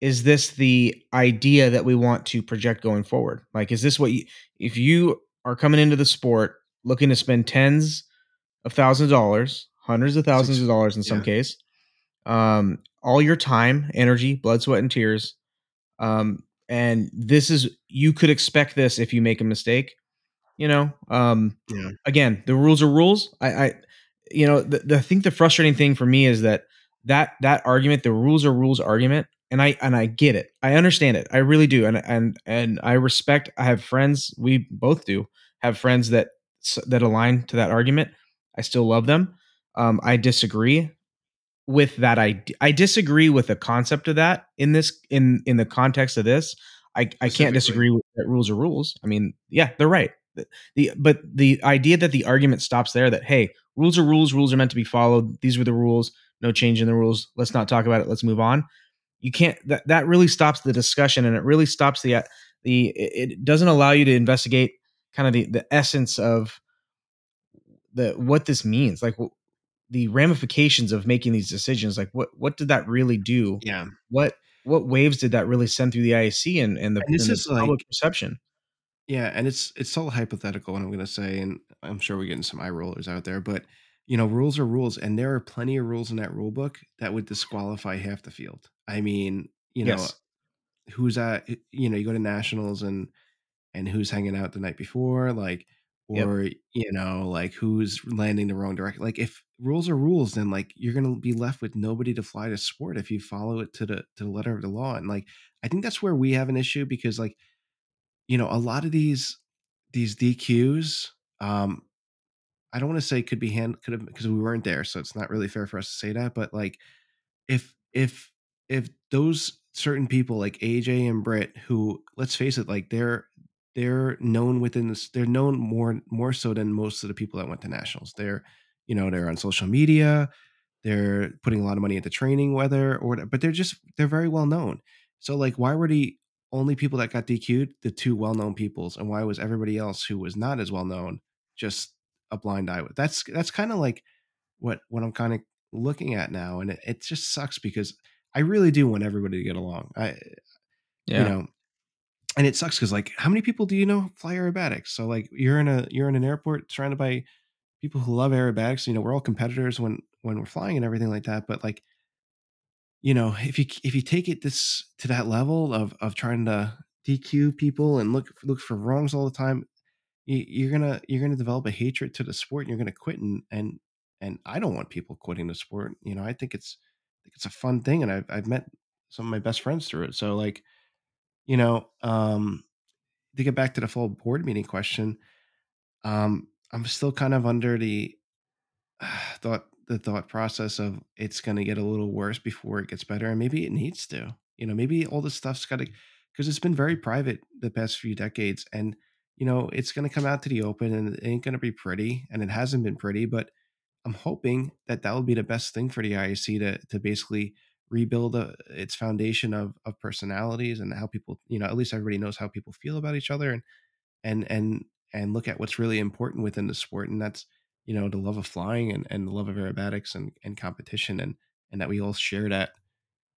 is this the idea that we want to project going forward? Like, is this what you if you are coming into the sport looking to spend tens of thousands of dollars, hundreds of thousands of dollars in some yeah. case, um, all your time, energy, blood, sweat, and tears, um, and this is you could expect this if you make a mistake. You know, um, Yeah. again, the rules are rules. I, I you know, the, the I think the frustrating thing for me is that that that argument, the rules are rules argument, and I and I get it. I understand it. I really do. And and and I respect I have friends, we both do have friends that that align to that argument. I still love them. Um, I disagree with that I I disagree with the concept of that in this in in the context of this. I I can't disagree with that rules are rules. I mean, yeah, they're right. The, the but the idea that the argument stops there that hey, rules are rules, rules are meant to be followed. These were the rules, no change in the rules. Let's not talk about it. Let's move on. You can't that that really stops the discussion and it really stops the uh, the it doesn't allow you to investigate kind of the the essence of the what this means. Like the ramifications of making these decisions like what what did that really do? Yeah. What what waves did that really send through the IAC and, and the, and this and is public like, perception? Yeah and it's it's all hypothetical what i'm going to say and i'm sure we're getting some eye rollers out there but you know rules are rules and there are plenty of rules in that rule book that would disqualify half the field i mean you know yes. who's at you know you go to nationals and and who's hanging out the night before like or yep. you know like who's landing the wrong direction like if rules are rules then like you're gonna be left with nobody to fly to sport if you follow it to the to the letter of the law and like i think that's where we have an issue because like you know a lot of these these dqs um i don't want to say could be hand could have because we weren't there so it's not really fair for us to say that but like if if if those certain people like aj and Britt, who let's face it like they're they're known within this they're known more more so than most of the people that went to nationals. They're you know they're on social media they're putting a lot of money into training whether or but they're just they're very well known. So like why were the only people that got dq'd the two well-known peoples and why was everybody else who was not as well known just a blind eye that's that's kind of like what what i'm kind of looking at now and it, it just sucks because i really do want everybody to get along i yeah. you know and it sucks because like how many people do you know fly aerobatics so like you're in a you're in an airport surrounded by people who love aerobatics you know we're all competitors when when we're flying and everything like that but like you know if you if you take it this to that level of of trying to dq people and look look for wrongs all the time you, are gonna you're gonna develop a hatred to the sport and you're gonna quit and and and i don't want people quitting the sport you know i think it's it's a fun thing and i've, I've met some of my best friends through it so like you know, um, to get back to the full board meeting question, um, I'm still kind of under the uh, thought the thought process of it's going to get a little worse before it gets better, and maybe it needs to. You know, maybe all this stuff's got to because it's been very private the past few decades, and you know, it's going to come out to the open, and it ain't going to be pretty, and it hasn't been pretty, but I'm hoping that that will be the best thing for the IAC to to basically rebuild a, its foundation of of personalities and how people you know at least everybody knows how people feel about each other and and and and look at what's really important within the sport and that's you know the love of flying and, and the love of aerobatics and, and competition and and that we all share that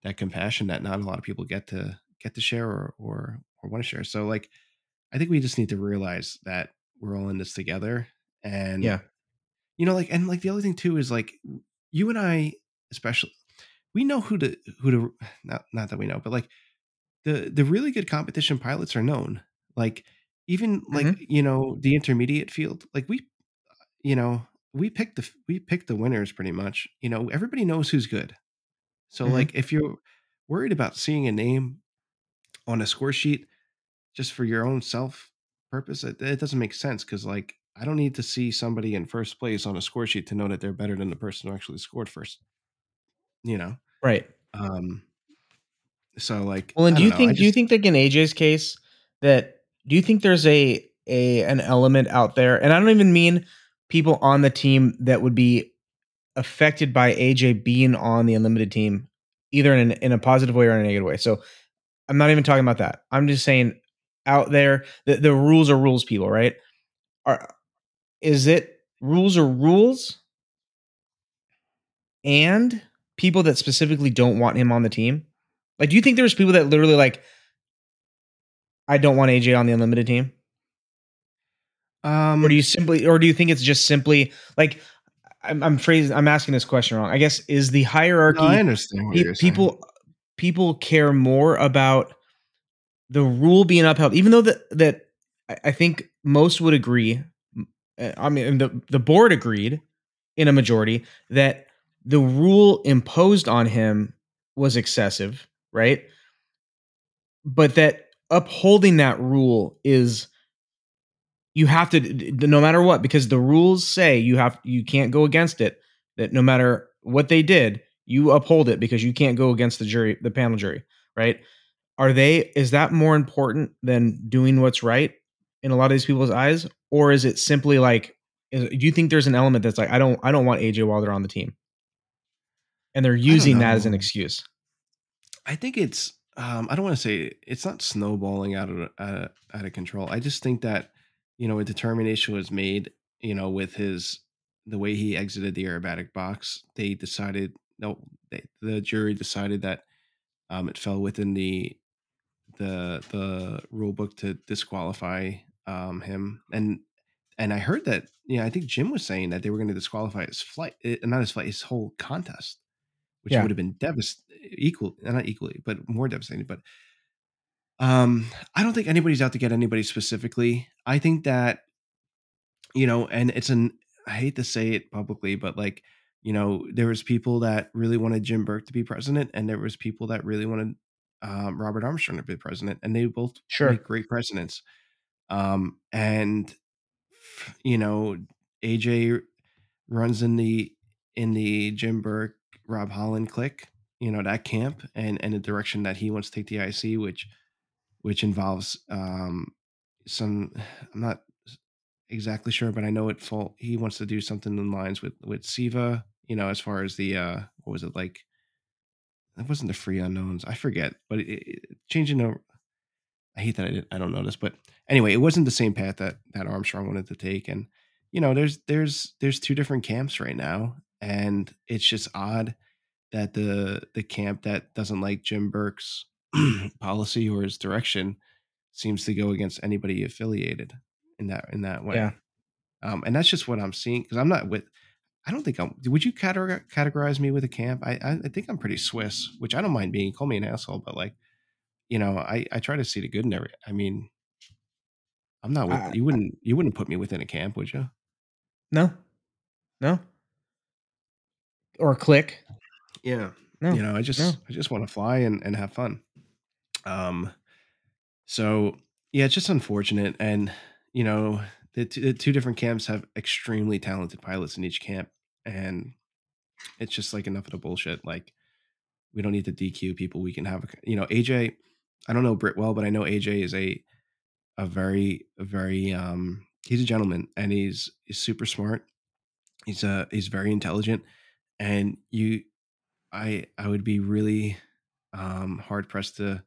that compassion that not a lot of people get to get to share or or, or want to share. So like i think we just need to realize that we're all in this together and yeah you know like and like the other thing too is like you and i especially we know who to who to not not that we know, but like the the really good competition pilots are known. Like even like mm-hmm. you know the intermediate field, like we you know we picked the we picked the winners pretty much. You know everybody knows who's good. So mm-hmm. like if you're worried about seeing a name on a score sheet just for your own self purpose, it, it doesn't make sense because like I don't need to see somebody in first place on a score sheet to know that they're better than the person who actually scored first you know? Right. Um so like well and do you know, think just, do you think like in aj's case that do you think there's a a an element out there? And i don't even mean people on the team that would be affected by aj being on the unlimited team either in, an, in a positive way or in a negative way. So i'm not even talking about that. I'm just saying out there the, the rules are rules people right? Are is it rules are rules and people that specifically don't want him on the team? Like, do you think there's people that literally like, I don't want AJ on the unlimited team? Um, or do you simply, or do you think it's just simply like, I'm, I'm phrasing, I'm asking this question wrong. I guess is the hierarchy. No, I understand. Pe- people, people care more about the rule being upheld, even though that that I think most would agree. Uh, I mean, the the board agreed in a majority that the rule imposed on him was excessive, right? But that upholding that rule is you have to no matter what because the rules say you have you can't go against it that no matter what they did you uphold it because you can't go against the jury the panel jury right are they is that more important than doing what's right in a lot of these people's eyes or is it simply like do you think there's an element that's like i don't i don't want aj Wilder on the team and they're using that as an excuse I think it's um, I don't want to say it's not snowballing out of uh, out of control. I just think that you know a determination was made. You know, with his the way he exited the aerobatic box, they decided no, they, the jury decided that um, it fell within the the the rule book to disqualify um, him. And and I heard that you know I think Jim was saying that they were going to disqualify his flight, eh, not his flight, his whole contest, which Yeah. would have been devastating, equal, uh, not equally, but more devastating. But um, I don't think anybody's out to get anybody specifically. I think that you know, and it's an I hate to say it publicly, but like you know, there was people that really wanted Jim Bourke to be president, and there was people that really wanted um, Robert Armstrong to be president, and they both Sure. make great presidents. Um, and you know, AJ runs in the in the Jim Bourke Rob Holland click, you know that camp, and and the direction that he wants to take the IC, which which involves um some I'm not exactly sure, but I know it full he wants to do something in lines with with CIVA, you know, as far as the uh what was it like it wasn't the free unknowns, I forget, but it, it, changing the I hate that I, didn't, I don't know this, but anyway, it wasn't the same path that that Armstrong wanted to take, and you know, there's there's there's two different camps right now, and it's just odd that the the camp that doesn't like Jim Bourke's policy or his direction seems to go against anybody affiliated in that in that way. Yeah. Um, and that's just what I'm seeing because I'm not with. I don't think I'm. Would you categorize, me with a camp? I, I I think I'm pretty Swiss, which I don't mind being. Call me an asshole, but like, you know, I I try to see the good in every. I mean, I'm not with I- you. Wouldn't you wouldn't put me within a camp, would you? no no or click Yeah. no you know i just no. i just want to fly and, and have fun um so yeah it's just unfortunate and you know the, t- the two different camps have extremely talented pilots in each camp and it's just like enough of the bullshit like we don't need to dq people we can have a, you know aj i don't know brit well but i know aj is a a very very um he's a gentleman and he's he's super smart he's uh he's very intelligent and you I I would be really um, hard pressed to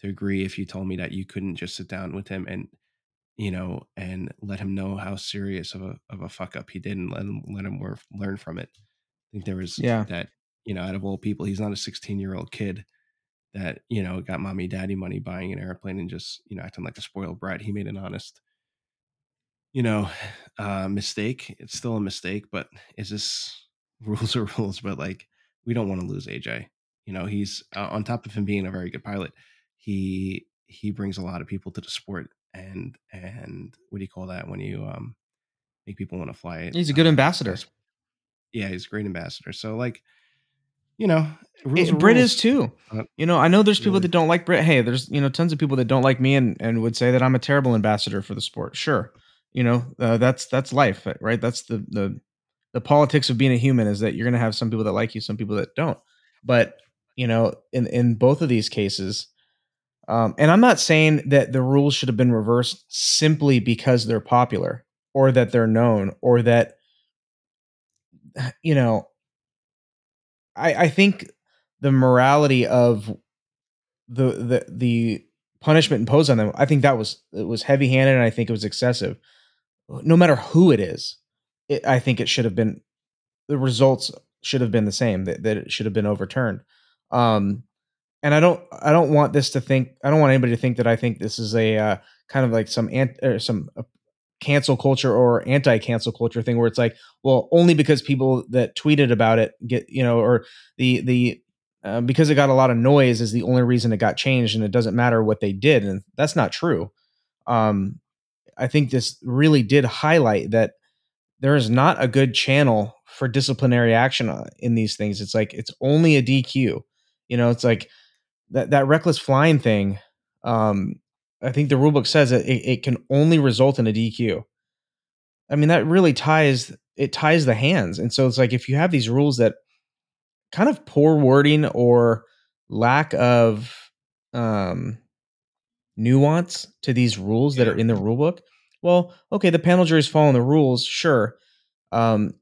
to agree if you told me that you couldn't just sit down with him and you know and let him know how serious of a of a fuck up he did and let him let him learn from it. I think there was Yeah. that you know out of all people, he's not a 16 year old kid that you know got mommy daddy money buying an airplane and just you know acting like a spoiled brat. He made an honest you know uh mistake. It's still a mistake but is this rules are rules but like we don't want to lose aj you know he's uh, on top of him being a very good pilot he he brings a lot of people to the sport and and what do you call that when you um make people want to fly it? He's a good uh, ambassador. yeah he's a great ambassador. So like you know rules are Brit rules. is too. Uh, You know, I know there's people that don't like Brit. Hey, there's you know tons of people that don't like me and and would say that I'm a terrible ambassador for the sport. Sure, you know uh, that's that's life, right? That's the the the politics of being a human is that you're gonna have some people that like you, some people that don't. But you know, in in both of these cases, um, and I'm not saying that the rules should have been reversed simply because they're popular or that they're known or that you know I, I think the morality of the the the punishment imposed on them, I think that was it was heavy handed and I think it was excessive. No matter who it is, it, I think it should have been the results should have been the same that, that it should have been overturned. Um, and I don't I don't want this to think I don't want anybody to think that I think this is a uh, kind of like some ant or some uh, cancel culture or anti cancel culture thing where it's like well only because people that tweeted about it get you know or the the uh, because it got a lot of noise is the only reason it got changed and it doesn't matter what they did and that's not true um i think this really did highlight that there is not a good channel for disciplinary action uh, in these things. It's like it's only a DQ. You know, it's like that that reckless flying thing. Um, I think the rulebook says that it, it can only result in a DQ. I mean, that really ties it ties the hands. And so it's like if you have these rules that kind of poor wording or lack of um nuance to these rules that are in the rule book. Well, okay, the panel jury's following the rules, sure. Um,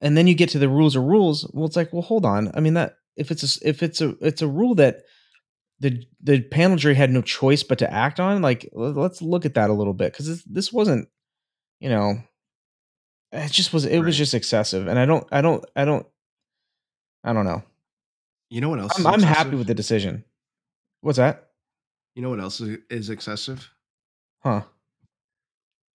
and then you get to the rules of rules. Well, it's like, well, hold on. I mean, that if it's a if it's a it's a rule that the the panel jury had no choice but to act on, like let's look at that a little bit because this, this wasn't, you know, it just was it was just excessive, and I don't I don't I don't I don't know. You know what else? I'm, is I'm happy with the decision. What's that? You know what else is, is excessive? Huh?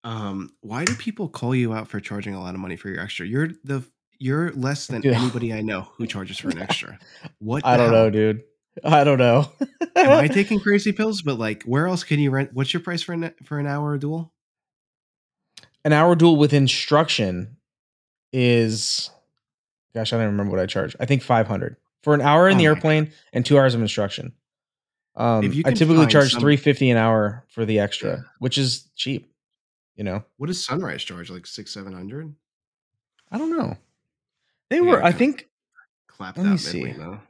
Um, why do people call you out for charging a lot of money for your extra? You're the you're less than Dude. anybody I know who charges for an extra. What I don't hell? know, dude. I don't know. Am I taking crazy pills? But like, where else can you rent? What's your price for an for an hour duel? an hour duel with instruction is gosh i don't remember what i charge i think 500 for an hour in Oh the airplane and two hours of instruction um i typically charge some- 350 an hour for the extra Yeah. which is cheap you know What does Sunrise charge? Like six seven hundred? i don't know they Yeah, were i think Clapped Let me out see. midway now.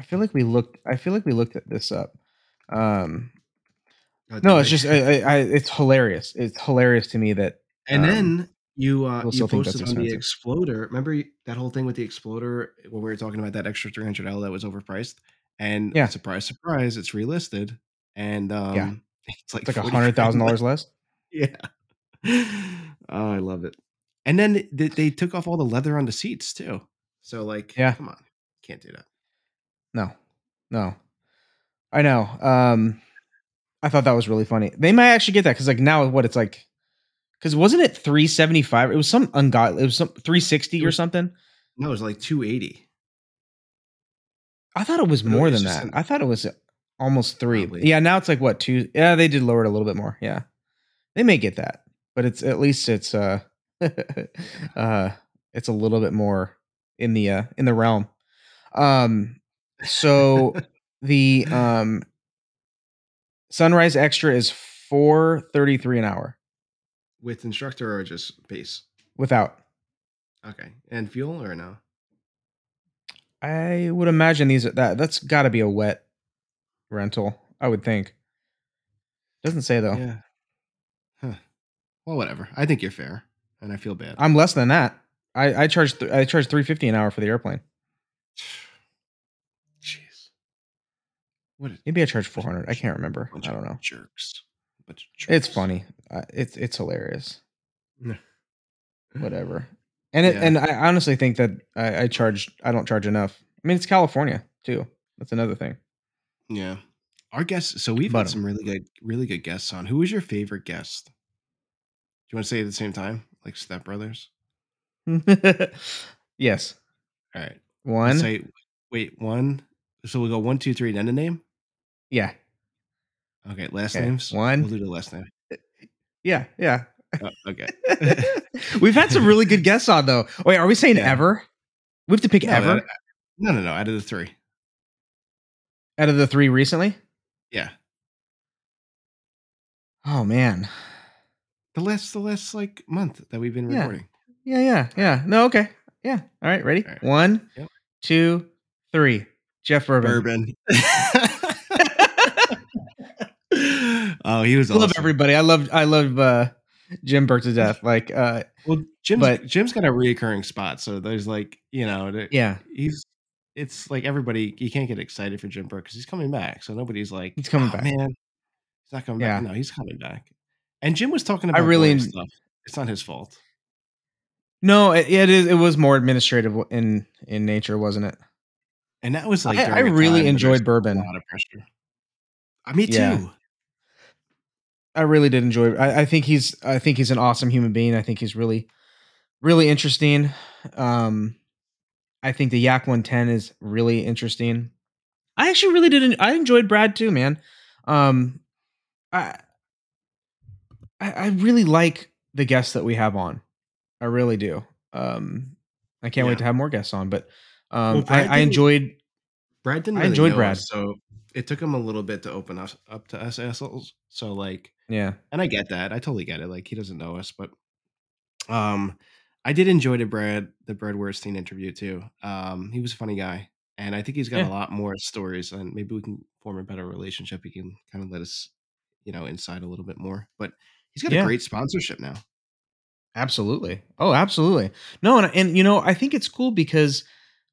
I feel like we looked i feel like we looked at this up um God no it's just I, I, I it's hilarious it's hilarious to me that and um, then you uh you still think that's posted on the exploder. Remember that whole thing with the exploder when we were talking about that extra three hundred L that was overpriced? And Yeah. surprise, surprise, it's relisted. And um it's like it's like a $40 hundred thousand dollars less Yeah. Oh, I love it. And then they, they took off all the leather on the seats too. So like, Yeah. come on, can't do that. No, no, I know. Um, I thought that was really funny. They might actually get that because like now what it's like, because wasn't it three seventy five? It was some ungodly. It was some three sixty or something. No, it was like two eighty. I thought it was more than that. an- I thought it was almost three. Probably. Yeah, now it's like what two? Yeah, they did lower it a little bit more. Yeah, they may get that, but it's at least it's uh, uh, it's a little bit more in the uh in the realm. Um, so the um sunrise extra is 433 an hour with instructor or just base. without Okay, and fuel or no? i would imagine these that that's got to be a wet rental i would think doesn't say though Yeah. Huh. Well, whatever. I think you're fair, and I feel bad. i'm less than that i i charge th- i charge 350 an hour for the airplane. What? Maybe i charge 400 i can't remember i don't know Jerks. Bunch of it's funny uh, it's it's hilarious whatever and it, Yeah. and i honestly think that I, I charge i don't charge enough i mean it's california too that's another thing Yeah. Our guests. So we've But- had some really good, really good guests on. Who was your favorite guest? Do you want to say at the same time, like Step Brothers? yes. All right. One. Say wait one. So we'll go one, two, three, and then the name. Yeah. Okay. Last Okay, names. one. We'll do the last name. Yeah. Yeah. Oh, okay. We've had some really good guests on though. Wait, are we saying Yeah. ever? We have to pick No, ever uh, No, no, no. Out of the three. out of the three recently. Yeah. Oh man. The last, the last like month that we've been Yeah. recording. Yeah. Yeah. Yeah. No. Okay. Yeah. All right. Ready? All right. One, Yep. two, three. Jeff Boerboon. Boerboon. oh, he was I love everybody. I love. I love uh, Jim Bourke to death. Like. uh Well, Jim's But- Jim's got a reoccurring spot, so there's like you know, Yeah. he's it's like everybody you can't get excited for Jim Burke because he's coming back, so nobody's like He's coming "Oh, back." Man, he's not coming Yeah. back. No, he's coming back. And Jim was talking about I about really stuff. It's not his fault. No. It, it is. It was more administrative in in nature, wasn't it? And that was like I- during I a really enjoyed Boerboon. A lot of pressure. Uh, me too. Yeah. I really did enjoy. I, I think he's. I think he's an awesome human being. I think he's really, really interesting. Um, I think the Yak 110 is really interesting. I actually really did. I enjoyed Brad too, man. Um, I, I, I really like the guests that we have on. I really do. Um, I can't Yeah. wait to have more guests on. But um, Well, I, I enjoyed. Brad didn't I enjoyed Brad. us, so it took him a little bit to open us up to us assholes. So like, Yeah, and I get that. I totally get it. Like he doesn't know us, but um, I did enjoy the Brad the Brad Wursten interview too. Um, he was a funny guy, and I think he's got Yeah. a lot more stories, and maybe we can form a better relationship. He can kind of let us, you know, inside a little bit more. But he's got Yeah. a great sponsorship now. absolutely. Oh, absolutely. No, and and you know, I think it's cool because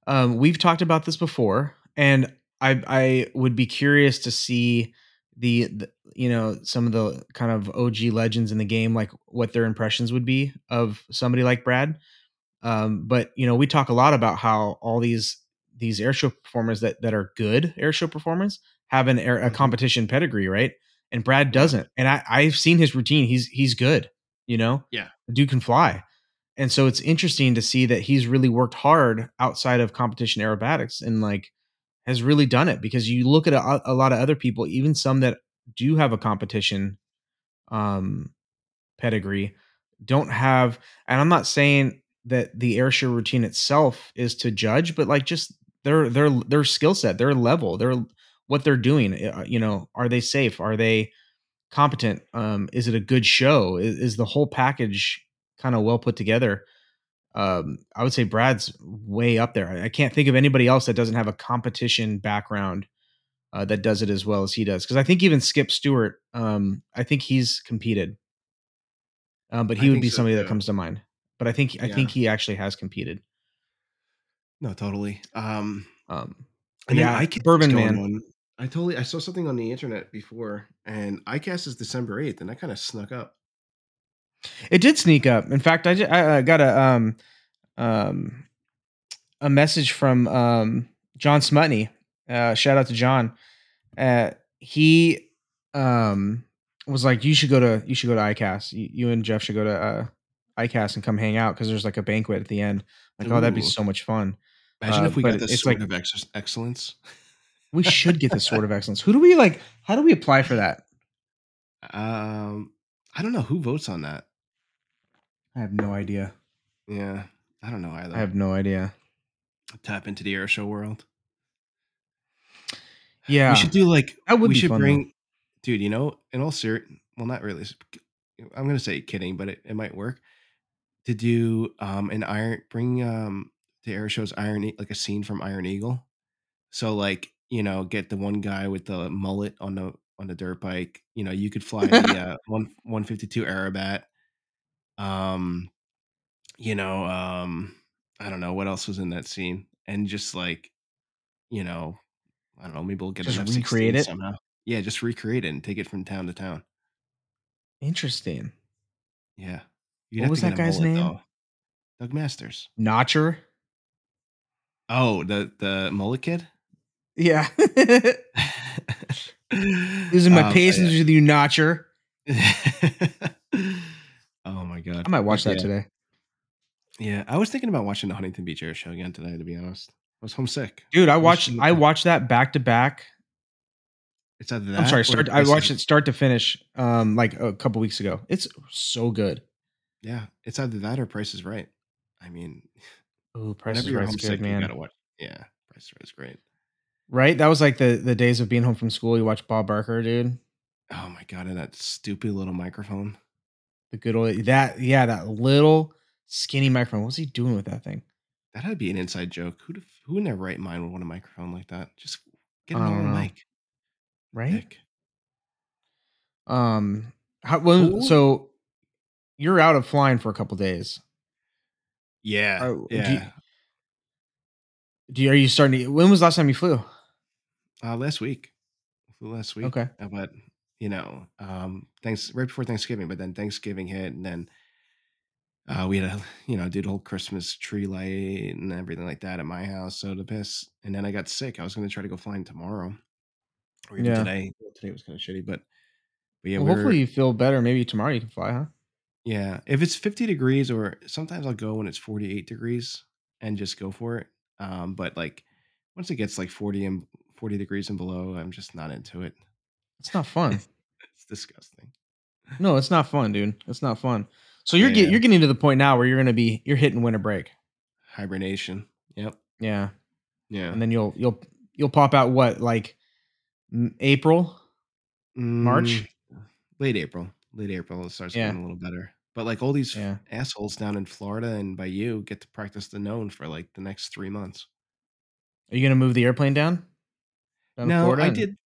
um, we've talked about this before, and I I would be curious to see the, the you know some of the kind of OG legends in the game, like what their impressions would be of somebody like Brad. Um, but you know, we talk a lot about how all these these airshow performers that that are good airshow performers have an air, a Mhm. competition pedigree, right? And Brad doesn't. And I I've seen his routine. He's he's good. You know, Yeah. the dude can fly. And so it's interesting to see that he's really worked hard outside of competition aerobatics and like has really done it because you look at a, a lot of other people, even some that do have a competition um pedigree, don't have and I'm not saying that the airshow routine itself is to judge, but like just their their their skill set, their level, their what they're doing. uh, You know, are they safe? Are they competent? Um, is it a good show? Is, is the whole package kind of well put together? Um, I would say Brad's way up there. I, I can't think of anybody else that doesn't have a competition background uh, that does it as well as he does. Because I think even Skip Stewart, um, I think he's competed, um, but I he would be so, somebody that comes to mind. But I think I think he actually has competed. No, totally. Um, Um, and yeah, is Boerboon Man. on. I totally I saw something on the internet before, and ICAST is December eighth, and that kind of snuck up. It did sneak up. In fact, I, ju- I, I got a um um a message from um John Smutney. Uh, shout out to John. Uh, he um was like, you should go to you should go to ICAST. You, you and Jeff should go to uh ICAST and come hang out because there's like a banquet at the end. Like, oh, that'd be so much fun. Imagine Uh, if we got this sort like- of ex- excellence. We should get this sort of excellence. Who do we like? How do we apply for that? Um, I don't know who votes on that. I have no idea. Yeah, I don't know either. I have no idea. Tap into the air show world. Yeah, We should do like That would we should fun, though. bring, dude. You know, in all ser, well, not really. I'm gonna say kidding, but it, it might work. To do um an iron, bring um the air shows Iron like a scene from Iron Eagle. So like you know, get the one guy with the mullet on the on the dirt bike. You know, you could fly the uh, one one fifty two Aerobat. Um, you know, um, I don't know what else was in that scene, and just like, you know, I don't know, maybe we'll get Just an recreate it? somehow. Yeah, just recreate it and take it from town to town. interesting. Yeah. What was that guy's mullet, name? though. Doug Masters. Notcher. Oh, the the mullet kid. Yeah. Losing my Um, patience with you, Notcher. my god! I might watch that yeah. today. Yeah, I was thinking about watching the Huntington Beach Air Show again today. To be honest, I was homesick. Dude, I watched I watched that back to back. It's either that. I'm sorry, start I watched it start to finish um like a couple weeks ago. It's so good. Yeah, it's either that or Price is Right. I mean, Oh, Price whenever is you're Right's homesick, good, you gotta watch. Yeah, Price is Right is great. Right? That was like the the days of being home from school. You watch Bob Barker, dude. Oh my god, and that stupid little microphone. The good old that yeah, that little skinny microphone. What's he doing with that thing? That had to be an inside joke. Who who in their right mind would want a microphone like that? Just get a I don't normal mic. Right? Um how well so you're out of flying for a couple days. Yeah, Uh, do you- yeah. Do you, are you starting to when was the last time you flew? Uh, last week, Flew last week. Okay. But you know, um, thanks right before Thanksgiving, but then Thanksgiving hit, and then uh, we had a you know did a whole Christmas tree light and everything like that at my house. So the piss, and then I got sick. I was going to try to go flying tomorrow, or even Yeah. today. Today was kind of shitty, but but yeah, well, hopefully you feel better. Maybe tomorrow you can fly, huh? yeah. If it's fifty degrees, or sometimes I'll go when it's forty eight degrees and just go for it. Um, but like once it gets like forty and forty degrees and below, I'm just not into it. It's not fun. It's disgusting. no, it's not fun, dude. It's not fun. So you're Yeah. get, you're getting to the point now where you're gonna be you're hitting winter break. hibernation. Yep. Yeah, Yeah. and then you'll you'll you'll pop out what like April. March? Mm, late April. Late April it starts Yeah. getting a little better. But like all these Yeah. assholes down in Florida and by you get to practice the known for like the next three months. Are you gonna move the airplane down? down no, I and- did.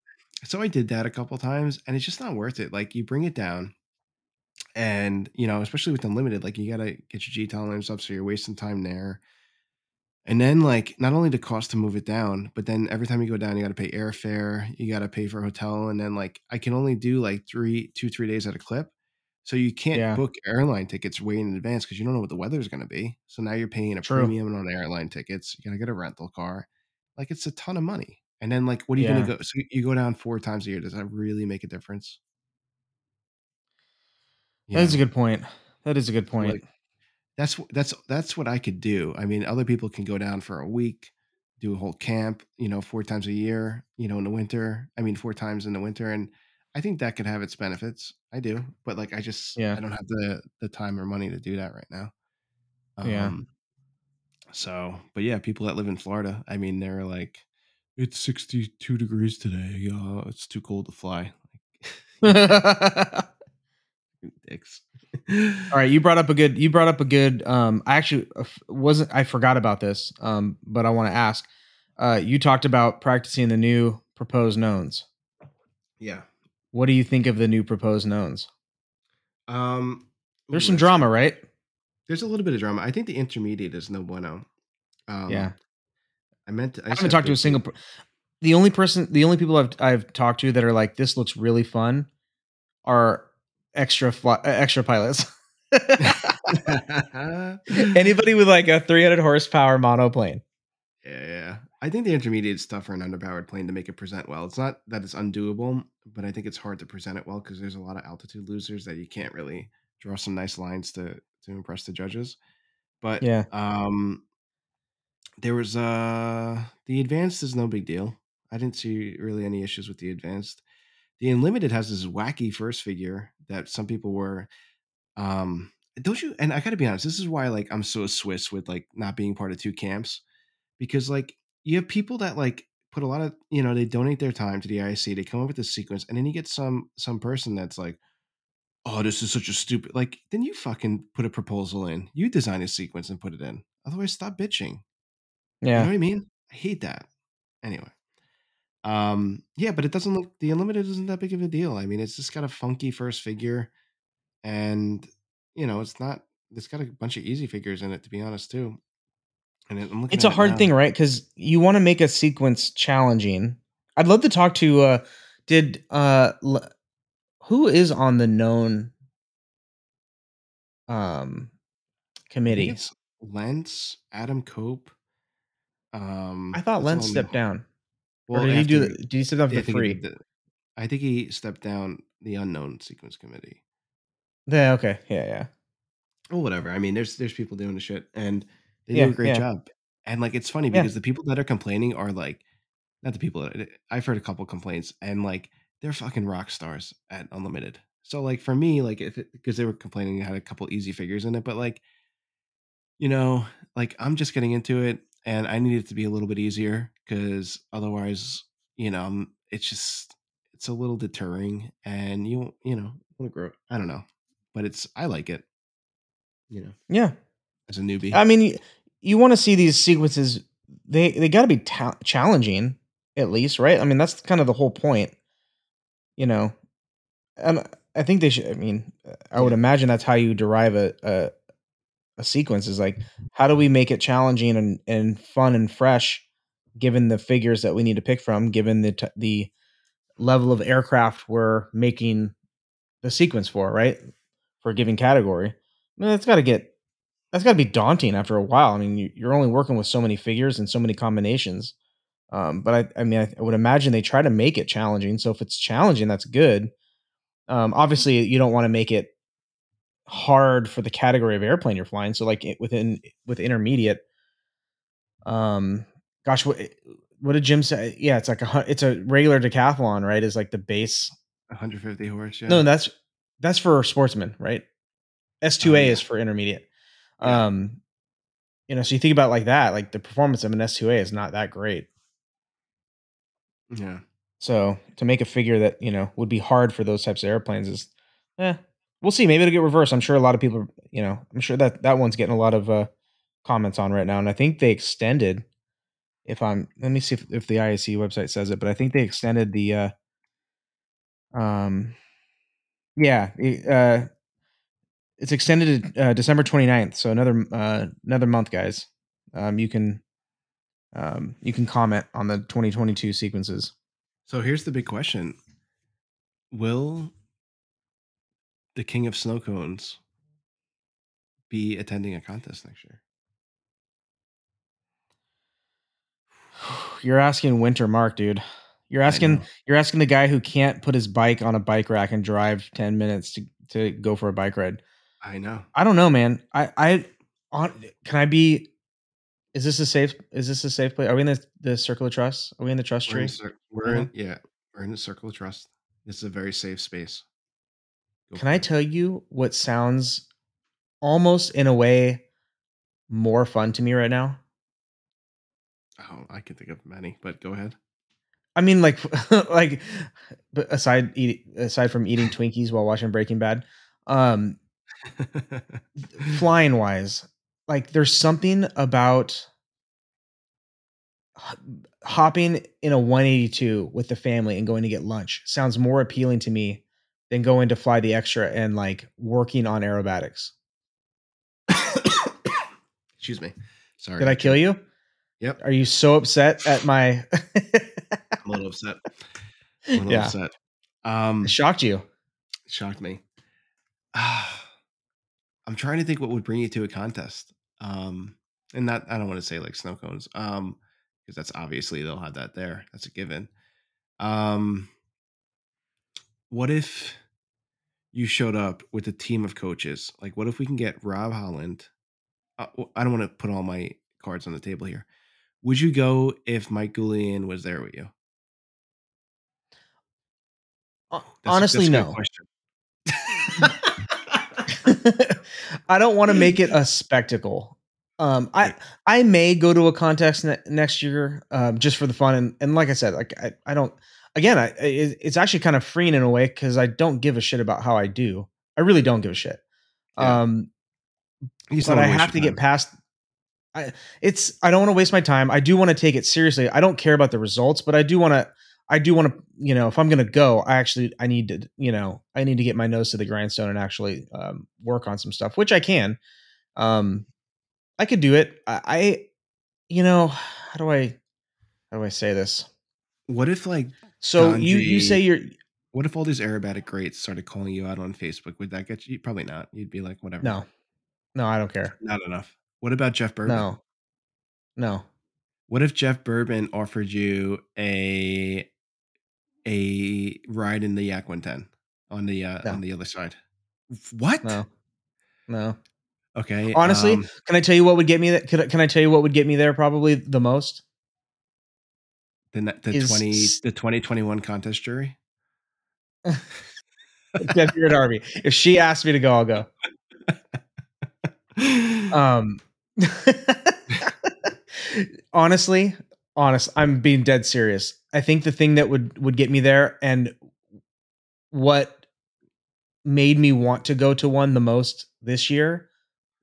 So I did that a couple times, and it's just not worth it. Like you bring it down, and you know, especially with unlimited, like you gotta get your G tolerance up, so you're wasting time there. And then, like, not only the cost to move it down, but then every time you go down, you got to pay airfare, you got to pay for a hotel, and then like I can only do like three, two, three days at a clip. So you can't Yeah. book airline tickets way in advance because you don't know what the weather is going to be. So now you're paying a True. premium on airline tickets. You got to get a rental car. Like it's a ton of money. And then like, what are you going to go? So you- go down four times a year. Does that really make a difference? You That is a good point. That is a good point. Like, that's that's that's what I could do. I mean, other people can go down for a week, do a whole camp, you know, four times a year, you know, in the winter. I mean, four times in the winter, and I think that could have its benefits. I do, but like, I just Yeah. I don't have the the time or money to do that right now. Yeah. Um, So, but yeah, people that live in Florida, I mean, they're like, it's sixty two degrees today. Yeah, it's too cold to fly. Dicks. All right, you brought up a good. You brought up a good. Um, I actually uh, wasn't. I forgot about this. Um, but I want to ask. Uh, you talked about practicing the new proposed knowns. Yeah. What do you think of the new proposed knowns? Um, There's ooh, some drama, right? There's a little bit of drama. I think the intermediate is no bueno. Um, yeah, I meant to, I, I haven't have talked to a single. per- The only person, the only people I've I've talked to that are like, this looks really fun, are extra fly, uh, extra pilots. Anybody with like a 300 horsepower monoplane. Yeah, yeah. I think the intermediate stuff for an underpowered plane to make it present well. It's not that it's undoable, but I think it's hard to present it well because there's a lot of altitude losers that you can't really draw some nice lines to to impress the judges. But Yeah. um there was uh the advanced is no big deal. I didn't see really any issues with the advanced. The unlimited has this wacky first figure that some people were um don't you and I gotta be honest, this is why like I'm so Swiss with like not being part of two camps because like you have people that like put a lot of you know they donate their time to the IC they come up with this sequence and then you get some some person that's like oh this is such a stupid like then you fucking put a proposal in you design a sequence and put it in otherwise stop bitching you know Yeah. what I mean I hate that anyway um yeah but it doesn't look the unlimited isn't that big of a deal I mean it's just got a funky first figure and you know it's not it's got a bunch of easy figures in it to be honest too and it- I'm looking It's a it hard now. thing, right? Because you want to make a sequence challenging. I'd love to talk to. uh Did uh l- who is on the known um committee? Lentz, Adam Cope. Um, I thought that's Len stepped down. Well, or did he do? The, did he step down for free? the- I think he stepped down the unknown sequence committee. Yeah. Okay. Yeah. Yeah. Well, whatever. I mean, there's there's people doing the shit, and they Yeah, do a great yeah. job. And like, it's funny because the people that are complaining are like, not the people that I've heard a couple complaints, and like they're fucking rock stars at Unlimited. So like for me, like if because they were complaining, it had a couple easy figures in it, but like, you know, like I'm just getting into it, and I need it to be a little bit easier because otherwise, you know, it's just it's a little deterring, and you you know want to grow. I don't know, but it's I like it. You know, Yeah. as a newbie. I mean, you, you want to see these sequences. They they got to be ta- challenging at least, right? I mean, that's kind of the whole point. You know, and I think they should. I mean, I would imagine that's how you derive a, a a sequence. Is like, how do we make it challenging and and fun and fresh, given the figures that we need to pick from, given the t- the level of aircraft we're making the sequence for, right? For a given category. I mean, that's got to get that's got to be daunting after a while. I mean, you, you're only working with so many figures and so many combinations. Um, but I, I mean, I, I would imagine they try to make it challenging. So if it's challenging, that's good. Um, obviously, you don't want to make it hard for the category of airplane you're flying. So like within with intermediate, um, gosh, what what did Jim say? Yeah, it's like a it's a regular decathlon, right? Is like the base 150 horse. Yeah. no, that's that's for sportsmen, right? S two Oh, A yeah. is for intermediate. Yeah. Um, you know, so you think about like that, like the performance of an S2A is not that great. Yeah. So to make a figure that you know would be hard for those types of airplanes is, eh, we'll see. Maybe it'll get reversed. I'm sure a lot of people, you know, I'm sure that that one's getting a lot of uh, comments on right now, and I think they extended. If I'm, let me see if, if the IAC website says it, but I think they extended the, uh, um, yeah, uh, it's extended to uh, December 29th, so another uh, another month, guys. Um, you can um, you can comment on the 2022 sequences. So here's the big question: Will the King of Snow Cones be attending a contest next year? You're asking Winter Mark, dude. You're asking you're asking the guy who can't put his bike on a bike rack and drive 10 minutes to, to go for a bike ride. I know. I don't know, man. I I on can I be is this a safe is this a safe place? Are we in the, the circle of trust? Are we in the trust We're in, tree? cir- we're uh-huh. in yeah, we're in the circle of trust. This is a very safe space. Can I tell you what sounds almost in a way more fun to me right now? Oh, I can think of many, but go ahead. I mean, like, like, but aside eat, aside from eating Twinkies while watching Breaking Bad, um, flying wise, like, there's something about hopping in a 182 with the family and going to get lunch sounds more appealing to me than going to fly the extra and like working on aerobatics. Excuse me. Sorry. Did I kill you? Yep. Are you so upset at my? I'm a little upset. I'm a little yeah, upset. Um, it shocked you. it shocked me. I'm trying to think what would bring you to a contest. Um, and not I don't want to say like snow cones. Um, because that's obviously they'll have that there. That's a given. Um, what if you showed up with a team of coaches? Like, what if we can get Rob Holland? Uh, I don't want to put all my cards on the table here. Would you go if Mike Goulian was there with you? That's Honestly, that's a no. I don't want to make it a spectacle. Um, I I may go to a contest ne- next year, um, just for the fun and and like I said, like I, I don't. Again, I it, it's actually kind of freeing in a way because I don't give a shit about how I do. I really don't give a shit. Yeah. Um, You but I have to your get past. I it's I don't want to waste my time. I do want to take it seriously. I don't care about the results, but I do want to. I do want to. You know, if I'm going to go, I actually I need to. You know, I need to get my nose to the grindstone and actually um, work on some stuff, which I can. Um, I could do it. I, I, you know, how do I, how do I say this? What if like So you you say you're what if all these aerobatic greats started calling you out on Facebook? Would that get you? Probably not. You'd be like, whatever. no, no, I don't care. Not enough. What about Jeff Boerboon? No, no. What if Jeff Boerboon offered you a a ride in the Yak 110 on the uh, No. on the other side? What? No, no. Okay. Honestly, um, can I tell you what would get me that? Can I, can I tell you what would get me there? Probably the most. The the is twenty the twenty twenty one contest jury. Debby Rihn-Harvey. If she asks me to go, I'll go. Um, honestly, honest, I'm being dead serious. I think the thing that would would get me there, and what made me want to go to one the most this year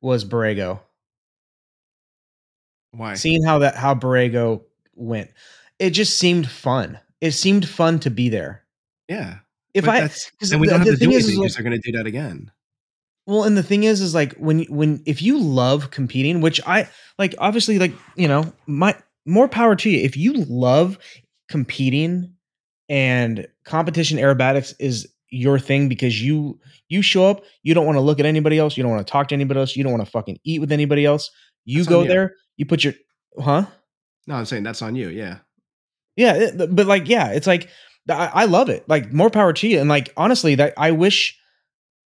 was Borrego. Why? Seeing how that how Borrego went, it just seemed fun. It seemed fun to be there. yeah. If but I, that's, 'cause and we the- don't have the to do anything because like- they're going to do that again. Well, and the thing is, is like when when if you love competing, which I like, obviously, like you know, my more power to you. If you love competing and competition aerobatics is your thing because you you show up, you don't want to look at anybody else, you don't want to talk to anybody else, you don't want to fucking eat with anybody else. You That's go you. there, you put your huh? No, I'm saying that's on you. Yeah. Yeah, but like, yeah, it's like I, I love it. Like, more power to you. And like, honestly, that I wish,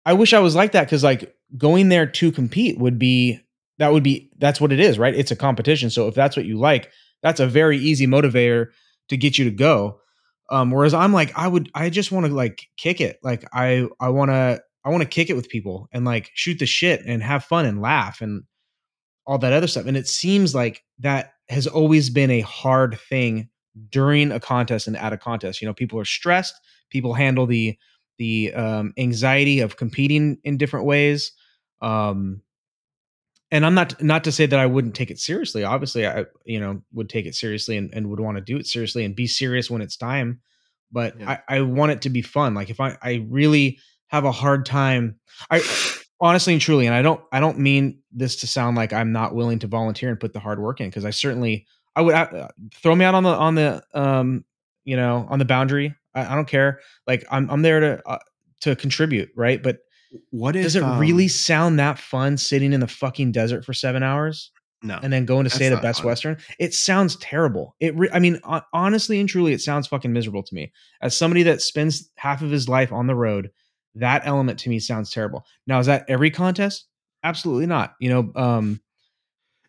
I wish I was like that because like going there to compete would be that would be that's what it is, right? It's a competition. So if that's what you like, that's a very easy motivator to get you to go. Um, whereas I'm like, I would, I just want to like kick it. Like I, I want to, I want to kick it with people and like shoot the shit and have fun and laugh and all that other stuff. And it seems like that has always been a hard thing during a contest and at a contest. You know, people are stressed. People handle the the um, anxiety of competing in different ways. Um, and I'm not not to say that I wouldn't take it seriously. Obviously, I you know would take it seriously and, and would want to do it seriously and be serious when it's time. But Yeah. I, I want it to be fun. Like if I I really have a hard time, I honestly and truly, and I don't I don't mean this to sound like I'm not willing to volunteer and put the hard work in because I certainly I would uh, throw me out on the on the um you know on the boundary. I, I don't care. Like I'm I'm there to uh, to contribute, right? But What if does it um, really sound that fun sitting in the fucking desert for seven hours no? and then going to stay at a Best fun. Western? It sounds terrible. It, re- I mean, hon- honestly and truly, it sounds fucking miserable to me. As somebody that spends half of his life on the road, that element to me sounds terrible. Now, is that every contest? Absolutely not. You know, um,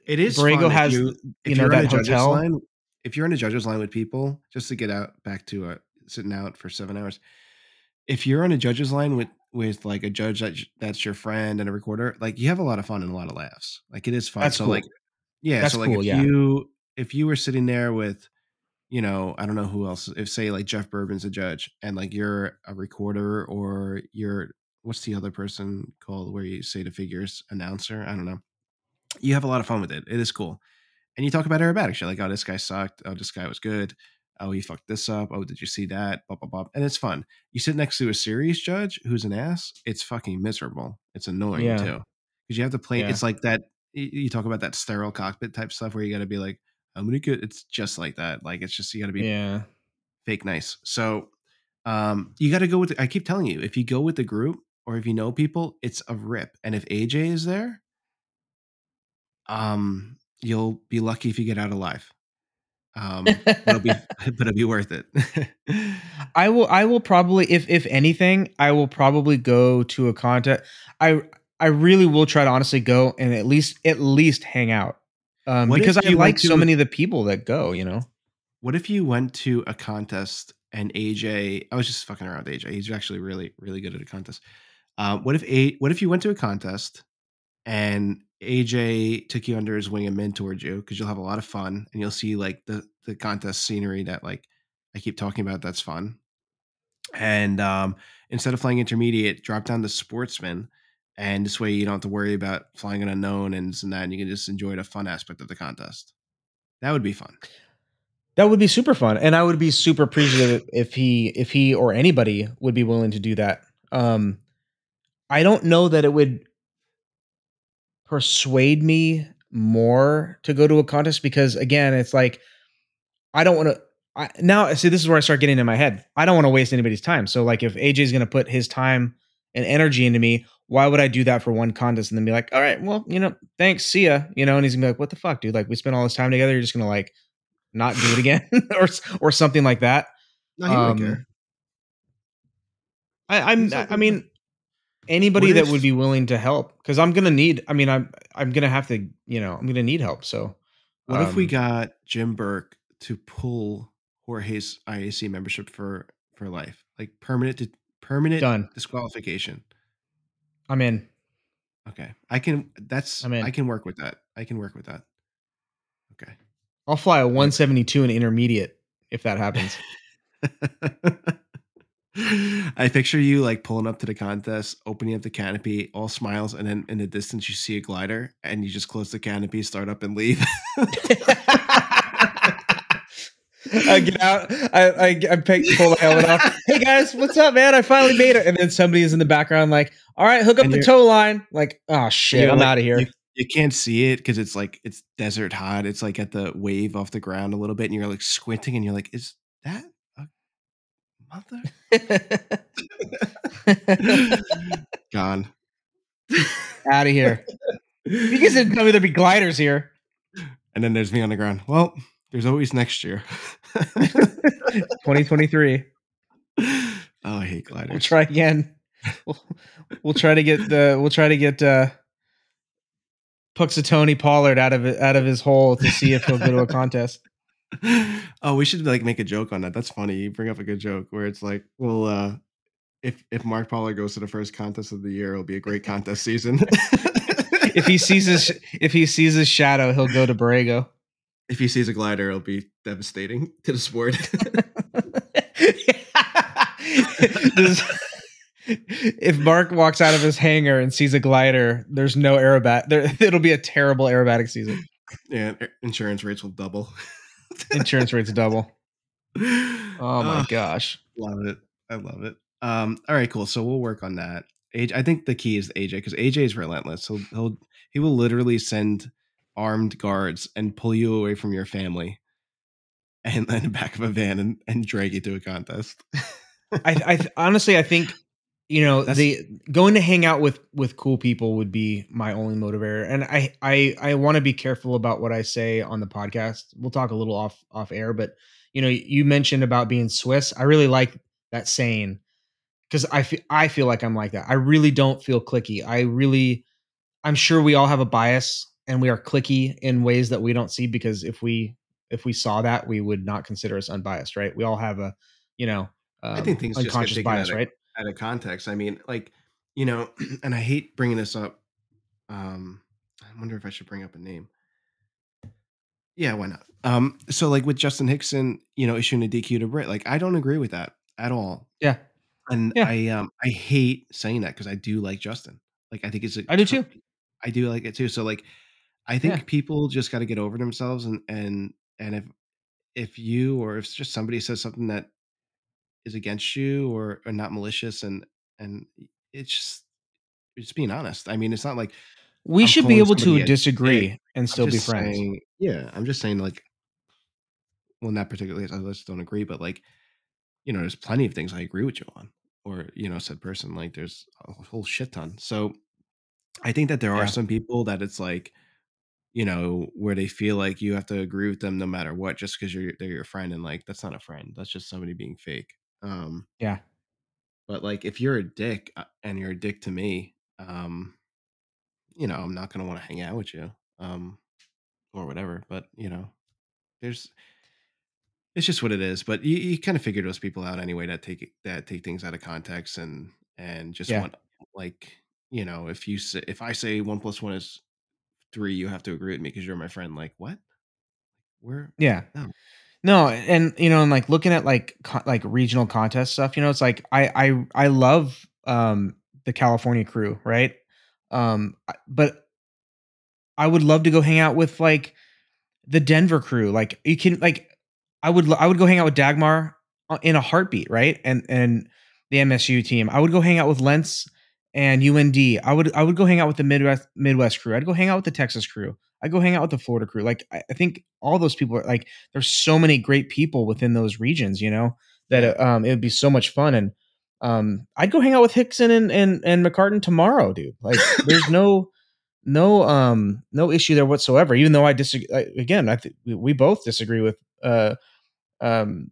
It is Borrego has, you, you know, you're in that hotel. line. If you're in a judge's line with people, just to get out back to uh, sitting out for seven hours. If you're on a judge's line with with like a judge that that's your friend and a recorder, like you have a lot of fun and a lot of laughs. Like it is fun. That's so cool. like yeah, That's so like cool, if yeah. you if you were sitting there with you know, I don't know who else. If say like Jeff Boerboon's a judge, and like you're a recorder, or you're what's the other person called where you say the figures announcer? I don't know. You have a lot of fun with it. It is cool, and you talk about aerobatics. You're like, oh, this guy sucked. Oh, this guy was good. Oh, he fucked this up. Oh, did you see that? Blah blah blah. And it's fun. You sit next to a serious judge who's an ass. It's fucking miserable. It's annoying Yeah. too because you have to play. Yeah. It's like that. You talk about that sterile cockpit type stuff where you got to be like, I'm gonna get. It's just like that. Like it's just you got to be yeah, fake nice. So um you got to go with I keep telling you, if you go with the group or if you know people, it's a rip. And if AJ is there, um you'll be lucky if you get out alive. Um but it'll be but it'll be worth it. I will. I will probably, if if anything, I will probably go to a contest. I I really will try to honestly go and at least at least hang out, um, because I like went so many of the people that go. You know, what if you went to a contest and AJ I was just fucking around AJ. He's actually really, really good at a contest. Um, what if a what if you went to a contest and AJ took you under his wing and mentored you because you'll have a lot of fun and you'll see like the the contest scenery that like I keep talking about that's fun. And um, instead of flying intermediate, drop down to sportsman, and this way you don't have to worry about flying an unknown and this and that, and you can just enjoy the fun aspect of the contest. That would be fun. that would be super fun, and I would be super appreciative if he if he or anybody would be willing to do that. Um, I don't know that it would persuade me more to go to a contest because again, it's like I don't want to. I, now, see, this is where I start getting in my head. I don't want to waste anybody's time. So, like, if AJ's going to put his time and energy into me, why would I do that for one contest and then be like, all right, well, you know, thanks, see ya, you know? And he's gonna be like, what the fuck, dude? Like, we spent all this time together. You're just gonna like not do it again, or or something like that. No, Um, care. I, I'm, He's I mean, anybody What that would be willing to help, because I'm gonna need. I mean, I'm, I'm gonna have to, you know, I'm gonna need help. So, What if we um, got Jim Bourke to pull Jorge's IAC membership for for life, like permanent to permanent Done. disqualification? I'm in. Okay, I can. That's I'm in. I can work with that. I can work with that. Okay. I'll fly a 172 in intermediate if that happens. I picture you like pulling up to the contest, opening up the canopy, all smiles, and then in the distance you see a glider, and you just close the canopy, start up, and leave. I get out. I I, I pick, pull the helmet off. Hey guys, what's up, man? I finally made it. And then somebody is in the background, like, all right, hook up And the tow line. Like, oh shit, I'm like- out of here. You, you can't see it because it's like it's desert hot. It's like at the wave off the ground a little bit, and you're like squinting, and you're like, "Is that mother?" Gone. out of here. You guys didn't tell me there'd be gliders here. And then there's me on the ground. Well, there's always next year. 2023. oh, I hate gliders. We'll try again. We'll, we'll try to get the. We'll try to get uh, Punxsutawney Pollard out of it, out of his hole to see if he'll go to a contest. oh, we should like make a joke on that. That's funny. You bring up a good joke where it's like, well, uh, if if Mark Pollard goes to the first contest of the year, it'll be a great contest season. if he sees his if he sees his shadow, he'll go to Borrego. if he sees a glider, it'll be devastating to the sport. If Mark walks out of his hangar and sees a glider, there's no aerobat. There, it'll be a terrible aerobatic season. yeah, insurance rates will double. Insurance rates double. Oh my gosh. Love it. I love it. Um, all right, cool. So we'll work on that. AJ, I think the key is AJ because AJ is relentless. He'll he'll he will literally send armed guards and pull you away from your family and then the back of a van and, and drag you to a contest. I, I honestly, I think you know That's- the going to hang out with with cool people would be my only motivator, and I I I want to be careful about what I say on the podcast. We'll talk a little off off air, but you know, you mentioned about being Swiss. I really like that saying because I feel I feel like I'm like that. I really don't feel clicky. I really, I'm sure we all have a bias, and we are clicky in ways that we don't see because if we if we saw that, we would not consider us unbiased, right? We all have a, you know. Um, I think things just get unconscious bias, right? Out of context. I mean, like, you know, and I hate bringing this up. Um, I wonder if I should bring up a name. Yeah, why not? Um, so like with Justin Hickson, you know, issuing a DQ to Britt, like I don't agree with that at all. Yeah. And Yeah. I um I hate saying that because I do like Justin. Like I think it's a I do too. I do like it too. So like I think Yeah. people just got to get over themselves and and and if if you or if just somebody says something that is against you or, or not malicious and and it's just it's being honest. I mean, it's not like We I'm should be able to disagree dick. and still be friends. saying- yeah, I'm just saying like well, not particularly I just don't agree, but like, you know, there's plenty of things I agree with you on. Or, you know, said person, like there's a whole shit ton. So I think that there Yeah. are some people that it's like, you know, where they feel like you have to agree with them no matter what, just because you're they're your friend, and like that's not a friend. That's just somebody being fake. Um, Yeah. but like if you're a dick uh, and you're a dick to me, um, you know, I'm not gonna want to hang out with you, um, or whatever. But you know, there's it's just what it is. But you, you kind of figure those people out anyway that take that take things out of context and and just Yeah. want like you know if you say if I say one plus one is three, you have to agree with me because you're my friend. Like what? Where? Yeah. No. No, and you know, and like looking at like co- like regional contest stuff, you know, it's like I I I love um the California crew, right? Um but I would love to go hang out with like the Denver crew. Like you can like I would I would go hang out with Dagmar uh, in a heartbeat, right? And and the MSU team. I would go hang out with Lentz and UND. I would I would go hang out with the Midwest Midwest crew. I'd go hang out with the Texas crew. I'd go hang out with the Florida crew. Like I, I think all those people are like there's so many great people within those regions, you know, that um it would be so much fun and um I'd go hang out with Hickson and and and McCartan tomorrow, dude. Like there's no no um no issue there whatsoever even though I disagree I, again I think we- both disagree with uh um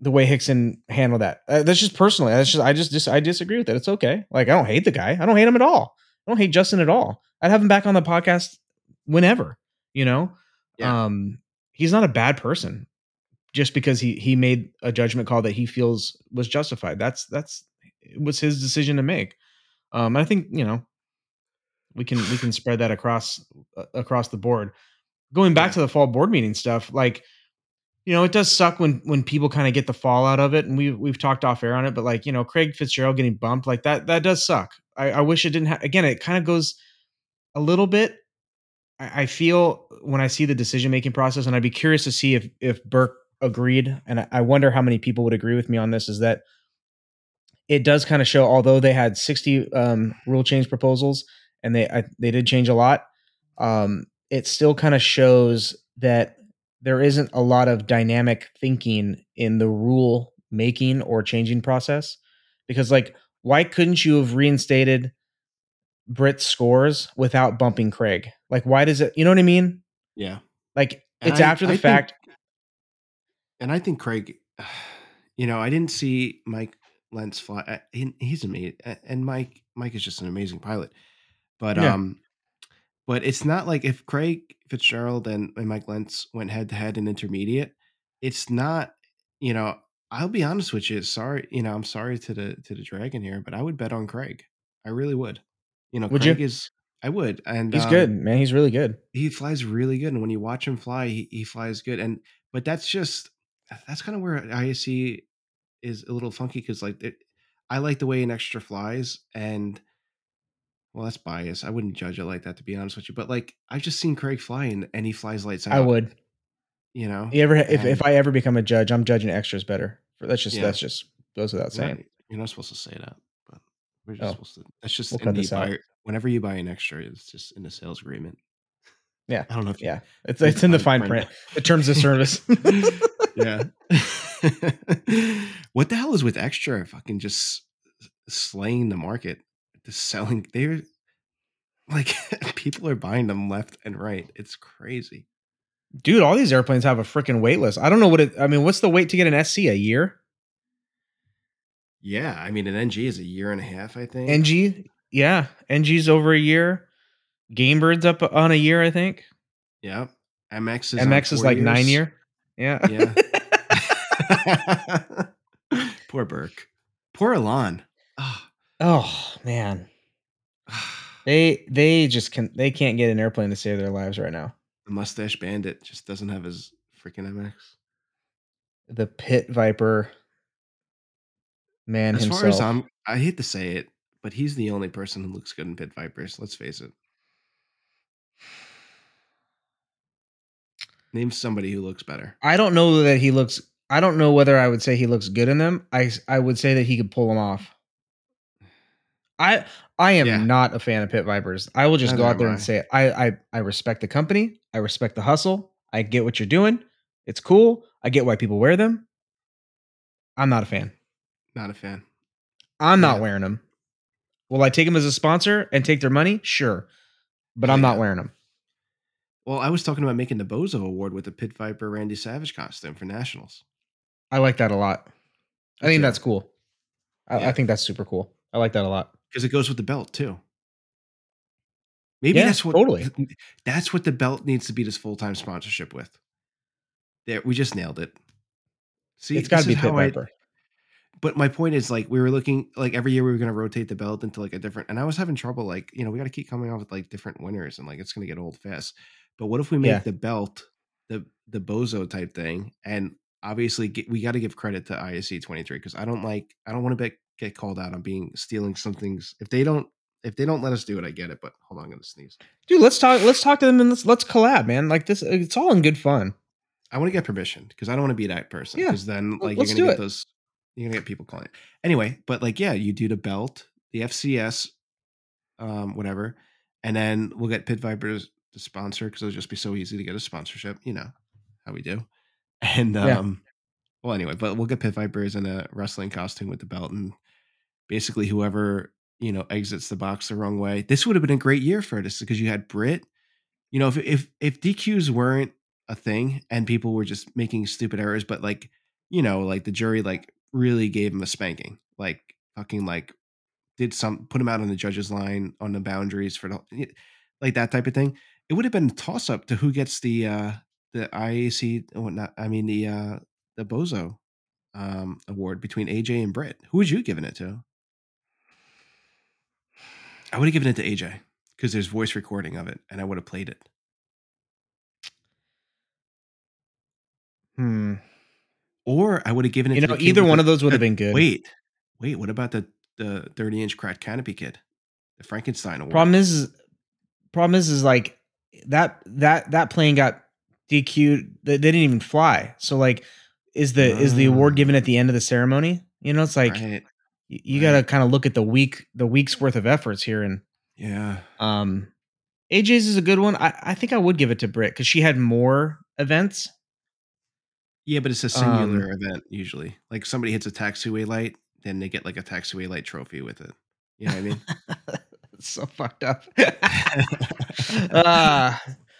the way Hickson handled that. Uh, that's just personally. That's just I just dis- I disagree with it. It's okay. Like I don't hate the guy. I don't hate him at all. I don't hate Justin at all. I'd have him back on the podcast whenever. You know, Yeah. um, he's not a bad person just because he he made a judgment call that he feels was justified. That's that's it was his decision to make. Um, I think you know we can we can spread that across uh, across the board. Going back Yeah. to the fall board meeting stuff, like you know, it does suck when when people kind of get the fallout of it, and we we've talked off air on it. But like you know, Craig Fitzgerald getting bumped, like that that does suck. I, I wish it didn't. Ha- Again, it kind of goes a little bit. I, feel when I see the decision making process, and I'd be curious to see if if Bourke agreed, and I, I wonder how many people would agree with me on this. Is that it does kind of show, although they had sixty um, rule change proposals, and they I, they did change a lot. Um, it still kind of shows that there isn't a lot of dynamic thinking in the rule making or changing process because like why couldn't you have reinstated Brit's scores without bumping Craig? Like why does it you know what I mean? Yeah. Like And it's I- after the I think- fact. And I think Craig, you know, I didn't see Mike Lentz fly. uh, he- He's amazing, and Mike Mike is just an amazing pilot. But Yeah. um, but it's not like if Craig Fitzgerald and, and Mike Lentz went head to head in intermediate, it's not. You know, I'll be honest with you. Sorry, you know, I'm sorry to the to the dragon here, but I would bet on Craig. I really would. You know, Would you? Craig is I would. And He's um, good, man. He's really good. He flies really good, and when you watch him fly, he, he flies good. And but that's just that's kind of where ISC is a little funky because like it, I like the way an extra flies, and well, that's bias. I wouldn't judge it like that to be honest with you. But like I've just seen Craig fly, and, he flies lights out. I would. You know, You ever if, And- if I ever become a judge, I'm judging extras better. That's just Yeah. that's just goes without saying. You're not supposed to say that, we're just Oh. supposed to. That's just We'll in the buyer. Whenever you buy an extra, it's just in the sales agreement. Yeah. I don't know Yeah, it's it's in the fine fine print. print. The terms of service. yeah. what the hell is with extra fucking just slaying the market? Just selling they're like people are buying them left and right. It's crazy. Dude, all these airplanes have a freaking wait list. I don't know what it. I mean, what's the wait to get an SC? A year? Yeah, I mean an NG is a year and a half, I think. NG? Yeah, NG's over a year. Gamebird's up on a year, I think. yeah. MX is MX is like nine year. Yeah. Yeah. Poor Bourke. Poor Elon. Ah, oh man, they they just can they can't get an airplane to save their lives right now. the mustache bandit just doesn't have his freaking MX. The Pit Viper man As himself. far as I'm, I hate to say it, but he's the only person who looks good in Pit Vipers. Let's face it. Name somebody who looks better. I don't know that he looks. I don't know whether I would say he looks good in them. I I would say that he could pull them off. I I am Yeah. not a fan of pit vipers. I will just go out there and say it. I I I respect the company. I respect the hustle. I get what you're doing. It's cool. I get why people wear them. I'm not a fan. Not a fan. I'm not Yeah. wearing them. Will I take them as a sponsor and take their money? Sure, but I'm not wearing them. Well, I was talking about making the Bozo Award with the Pit Viper Randy Savage costume for Nationals. I like that a lot. I think too. that's cool. I, Yeah. I think that's super cool. I like that a lot. because it goes with the belt too. Maybe Yeah, that's what totally. that's what the belt needs to be this full time sponsorship with. There, we just nailed it. See, it's got to be Pit how I- Viper. But my point is, like, we were looking like every year we were going to rotate the belt into like a different, and I was having trouble. Like, you know, we got to keep coming out with like different winners, and like it's going to get old fast. But what if we make Yeah. the belt the the bozo type thing, and obviously get, we got to give credit to ISC twenty three because I don't like I don't want to get called out on being stealing some things if they don't if they don't let us do it, I get it. But hold on, I'm gonna sneeze. dude let's talk let's talk to them and let's let's collab man like this it's all in good fun I want to get permission because I don't want to be that person. Yeah, Because then, like, let's you're do gonna it. get those. You're gonna get people calling it anyway. But like, yeah, you do the belt, the FCS, um, whatever, and then we'll get Pit Vipers to sponsor because it'll just be so easy to get a sponsorship. You know how we do. And Yeah. um, well, anyway, but we'll get Pit Vipers in a wrestling costume with the belt, and basically whoever you know exits the box the wrong way. This would have been a great year for this because you had Brit. You know, if if if DQs weren't a thing and people were just making stupid errors, but like, you know, like the jury like really gave him a spanking, like fucking like did some put him out on the judges line on the boundaries for the like that type of thing. It would have been a toss up to who gets the uh the IAC or whatnot. I mean the uh the Bozo um award between AJ and Britt. Who would you given it to? I would have given it to AJ because there's voice recording of it and I would have played it. hmm Or I would have given it you to know the either one of those would have been good Wait, wait. What about the the thirty inch cracked canopy kid, the Frankenstein award? problem is is- problem is is like that that that plane got DQ'd they, they didn't even fly so like is the is the award given at the end of the ceremony you know it's like right? y- you right. got to kind of look at the week the week's worth of efforts here and Yeah, um AJ's is a good one I, I think I would give it to Britt because she had more events yeah, but it's a Um, singular event usually. Like somebody hits a taxiway light, then they get like a taxiway light trophy with it. You know what I mean? So fucked up. uh,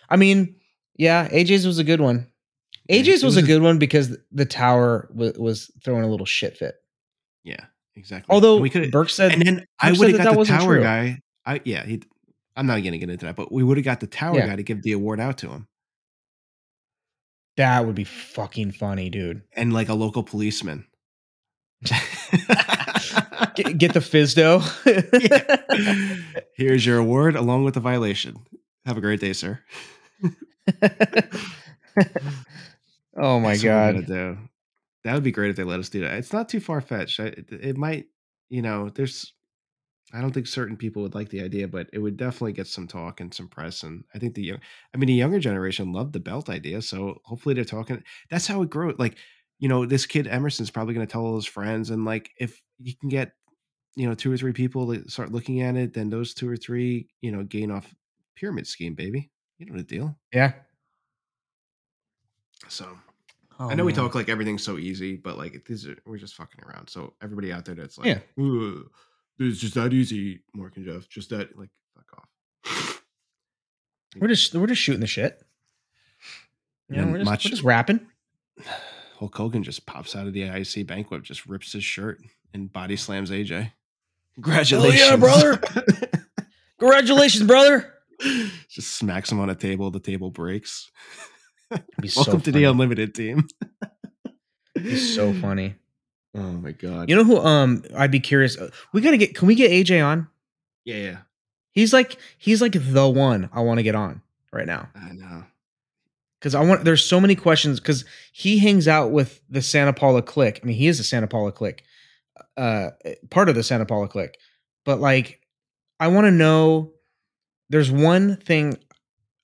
I mean, yeah, AJ's was a good one. AJ's was, was a good one because the tower was, was throwing a little shit fit. yeah, exactly. Although And we could, Bourke said, and then I would have got that the tower true. guy. I yeah, he. I'm not going to get into that, but we would have got the tower Yeah. guy to give the award out to him, that would be fucking funny, dude. and like a local policeman. get, get the FSDO. Here's your award along with the violation. Have a great day, sir. oh my That's god. That would be great if they let us do that. It's not too far fetched. It, it might, you know, there's. I don't think certain people would like the idea, but it would definitely get some talk and some press. And I think the young, I mean, the younger generation loved the belt idea. So hopefully they're talking. That's how it grew. Like, you know, this kid Emerson's probably going to tell all his friends, and like, if you can get, you know, two or three people to start looking at it, then those two or three, you know, gain off pyramid scheme, baby. You know the deal. Yeah. So Oh, I know we talk like everything's so easy, but like these are we're just fucking around. So everybody out there that's like, Yeah. "Ugh, it's just that easy, Mark and Jeff. Just that, like, fuck off. We're just we're just shooting the shit. You know, we're just, much- we're just rapping. Hulk Hogan just pops out of the IC banquet, just rips his shirt and body slams AJ. Congratulations, yeah brother. Congratulations, brother. just smacks him on a table. The table breaks. Be so Welcome to the. Unlimited team. He's so funny. Oh my god. You know who? Um, I'd be curious. uh, We gotta get. Can we get AJ on? yeah, yeah. He's like he's like the one I want to get on right now I know. because I want. There's so many questions because he hangs out with the Santa Paula clique. I mean, he is a Santa Paula clique, uh, part of the Santa Paula clique. But like, I want to know. There's one thing.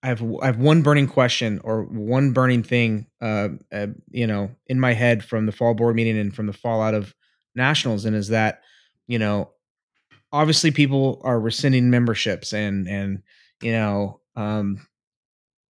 I have I have one burning question or one burning thing, uh, uh, you know, in my head from the fall board meeting and from the fallout of nationals, and is that, you know, obviously people are rescinding memberships and and you know um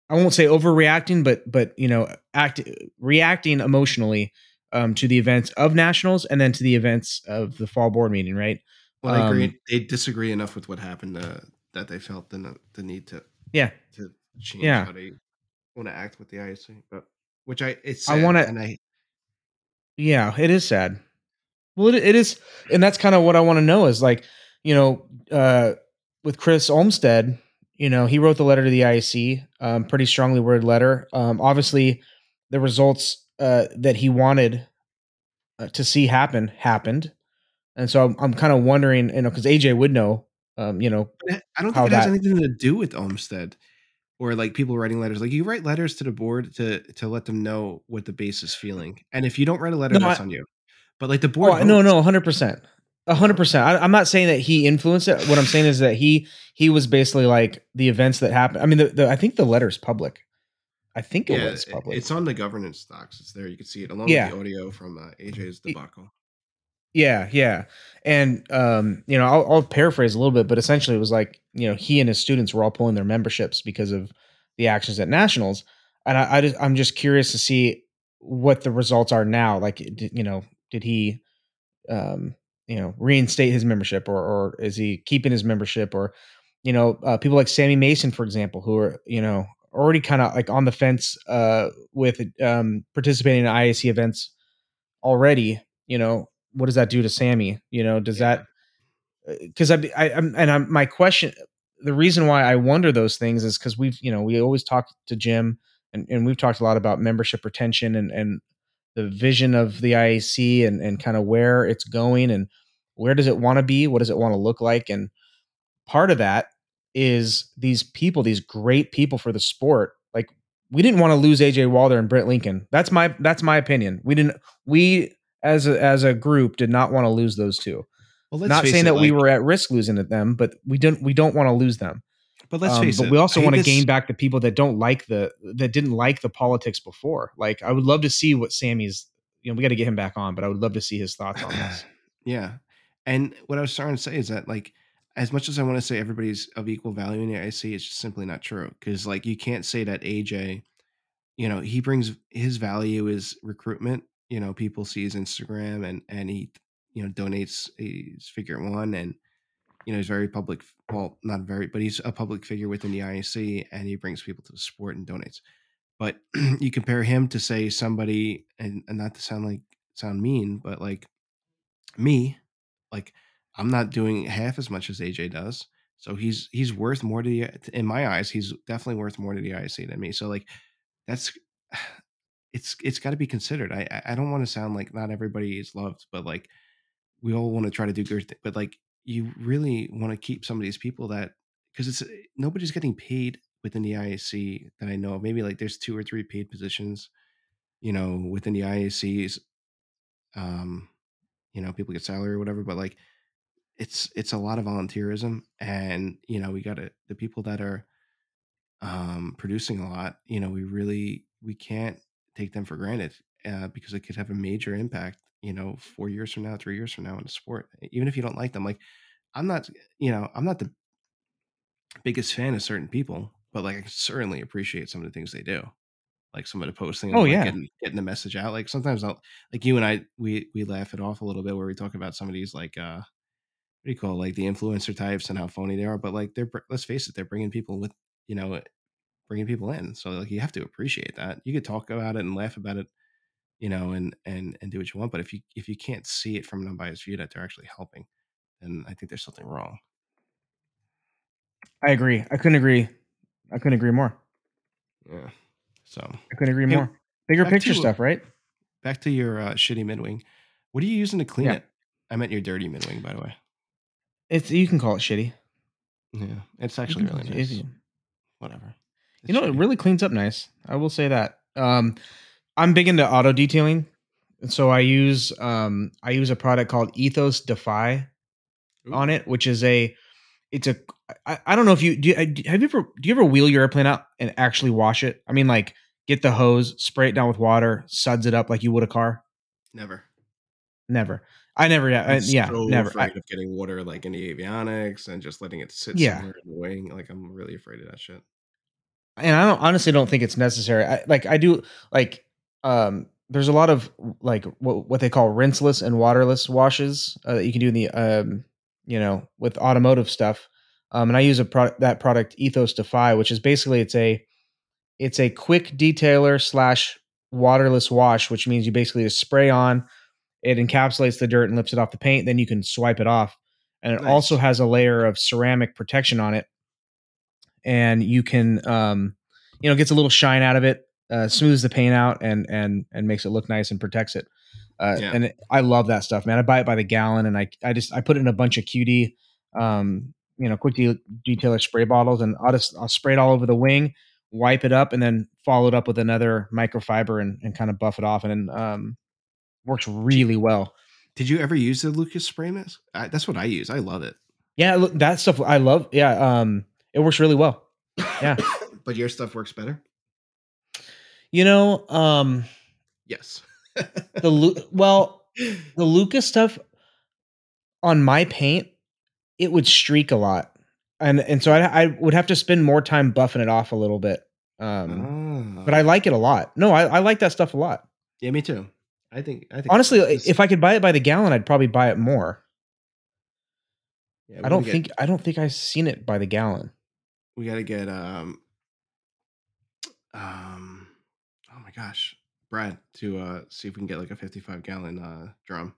i won't say overreacting but but you know act reacting emotionally um to the events of nationals and then to the events of the fall board meeting right Well, I agree. Um, they disagree enough with what happened uh, that they felt the the need to yeah to change Yeah. how they want to act with the IC. But which I it's I wanna- and I yeah it is sad well it, it is and that's kind of what i want to know is like you know uh with chris olmstead you know he wrote the letter to the iec um pretty strongly worded letter um obviously the results uh that he wanted uh, to see happen happened and so i'm, I'm kind of wondering you know because aj would know um you know I don't think it has that- anything to do with Olmstead or like people writing letters. Like you write letters to the board to to let them know what the base is feeling, and if you don't write a letter, No, that's I- on you. But like the board, Oh, no, no, hundred percent, hundred percent. I'm not saying that he influenced it. What I'm saying is that he he was basically like the events that happened. I mean, the, the I think the letter's public. I think it Yeah, was public. it's on the governance docs. It's there. You can see it along Yeah. with the audio from uh, AJ's debacle. Yeah, yeah, and um, you know, I'll, I'll paraphrase a little bit, but essentially, it was like you know, he and his students were all pulling their memberships because of the actions at nationals, and I, I just I'm just curious to see what the results are now. Like, you know, did he um, you know, reinstate his membership, or or is he keeping his membership, or you know, uh, people like Sammy Mason, for example, who are you know already kind of like on the fence uh, with um, participating in IAC events already. You know, what does that do to Sammy? You know, does Yeah. Uh, that because I, I I'm and I'm my question the reason why I wonder those things is because we've you know we always talk to Jim and, and we've talked a lot about membership retention and and the vision of the IAC and and kind of where it's going and where does it want to be what does it want to look like and part of that is these people these great people for the sport like we didn't want to lose AJ Walder and Brent Lincoln that's my that's my opinion we didn't we as a, as a group did not want to lose those two Well, let's not saying it, that we were at risk losing to them, but we didn't. We don't want to lose them. But let's Um, face but it. we also want to gain back the people that don't like the that didn't like the politics before. Like I would love to see what Sammy's. You know, we got to get him back on, but I would love to see his thoughts on this. yeah. And what I was trying to say is that like as much as I want to say everybody's of equal value in the IC, it's just simply not true. Because like you can't say that AJ, you know, he brings his value is recruitment. You know, people see his Instagram and and he, you know, donates his figure one and you know he's very public. Well, not very, but he's a public figure within the IC and he brings people to the sport and donates. But you compare him to say somebody, and, and not to sound like sound mean, but like me, like I'm not doing half as much as AJ does. So he's he's worth more to the in my eyes. He's definitely worth more to the IC than me. So like that's it's it's got to be considered. I I- don't want to sound like not everybody is loved, but like we all want to try to do good, thi- but like you really want to keep some of these people that because it's nobody's getting paid within the IAC that I know. Maybe like there's two or three paid positions, you know, within the IACs. Um, you know, people get salary or whatever, but like it's it's a lot of volunteerism, and you know, we got to the people that are um producing a lot. You know, we really we can't take them for granted uh, because it could have a major impact. You know, four years from now, three years from now in the sport, even if you don't like them. Like I'm not, you know, I'm not the biggest fan of certain people, but like I certainly appreciate some of the things they do. Like some of the posting, Oh, like, yeah. getting, getting the message out. Like sometimes I'll like you and I we we laugh it off a little bit where we talk about some of these like uh what do you call it, like the influencer types and how phony they are. But like they're let's face it, they're bringing people with you know bringing people in. So like you have to appreciate that. You could talk about it and laugh about it, you know, and and and do what you want. But if you if you can't see it from an unbiased view that they're actually helping, then I think there's something wrong. I agree. I couldn't agree. I couldn't agree more. Yeah. So I couldn't agree Hey, more. Bigger picture to- stuff, right? back to your uh, shitty midwing. What are you using to clean Yeah. it? I meant your dirty midwing, by the way. It's you can call it shitty. Yeah, it's actually really nice. shitty. Whatever. You know, it really cleans up nice. I will say that. Um, I'm big into auto detailing, and so I use um, I use a product called Ethos Defy Ooh. on it, which is a it's a I, I don't know if you do. you- Have you ever do you ever wheel your airplane out and actually wash it? I mean, like get the hose, spray it down with water, suds it up like you would a car. Never. Never. I never. I, yeah, so never. I- afraid of getting water like in the avionics and just letting it sit Yeah. somewhere in the wing. Like I'm really afraid of that shit. And I don't honestly don't think it's necessary. I, like I do like um there's a lot of like what what they call rinseless and waterless washes uh, that you can do in the um you know with automotive stuff. Um and I use a product that product Ethos Defy, which is basically it's a it's a quick detailer slash waterless wash, which means you basically just spray on, it encapsulates the dirt and lifts it off the paint, then you can swipe it off. And it Nice. also has a layer of ceramic protection on it and you can um you know gets a little shine out of it uh smooths the paint out and and and makes it look nice and protects it uh Yeah. and it, i love that stuff man i buy it by the gallon and i i just i put it in a bunch of qd um you know quick de- detailer spray bottles and i'll just i'll spray it all over the wing wipe it up and then follow it up with another microfiber and, and kind of buff it off and then um works really well Did you ever use the Lucas spray mask? I, that's what I use. I love it. yeah look that stuff i love yeah um it works really well Yeah. but your stuff works better. you know um Yes. the Lu- well the lucas stuff on my paint it would streak a lot and and so I, I would have to spend more time buffing it off a little bit um Ah. but i like it a lot no I, I like that stuff a lot yeah, me too. I think. I think honestly Lucas- if i could buy it by the gallon i'd probably buy it more yeah, i don't get- think i don't think i've seen it by the gallon we got to get um um oh my gosh brad to uh see if we can get like a 55 gallon uh drum.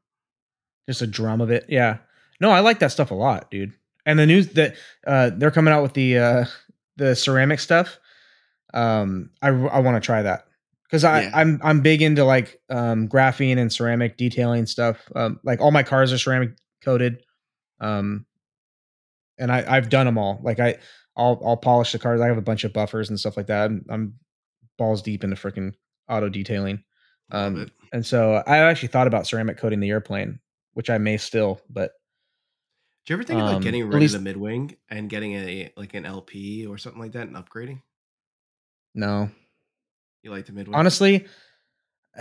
Just a drum of it? Yeah. No i like that stuff a lot dude. And the news that uh they're coming out with the uh the ceramic stuff um i i want to try that. Because i Yeah. i'm i'm big into like um graphene and ceramic detailing stuff um like all my cars are ceramic coated um and i i've done them all. Like i i'll i'll polish the cars. I have a bunch of buffers and stuff like that. I'm, I'm balls deep into freaking auto detailing. Um and so i actually thought about ceramic coating the airplane which i may still but do you ever think um, getting rid least- of the mid-wing and getting a like an lp or something like that and upgrading? No. You like the mid-wing? Honestly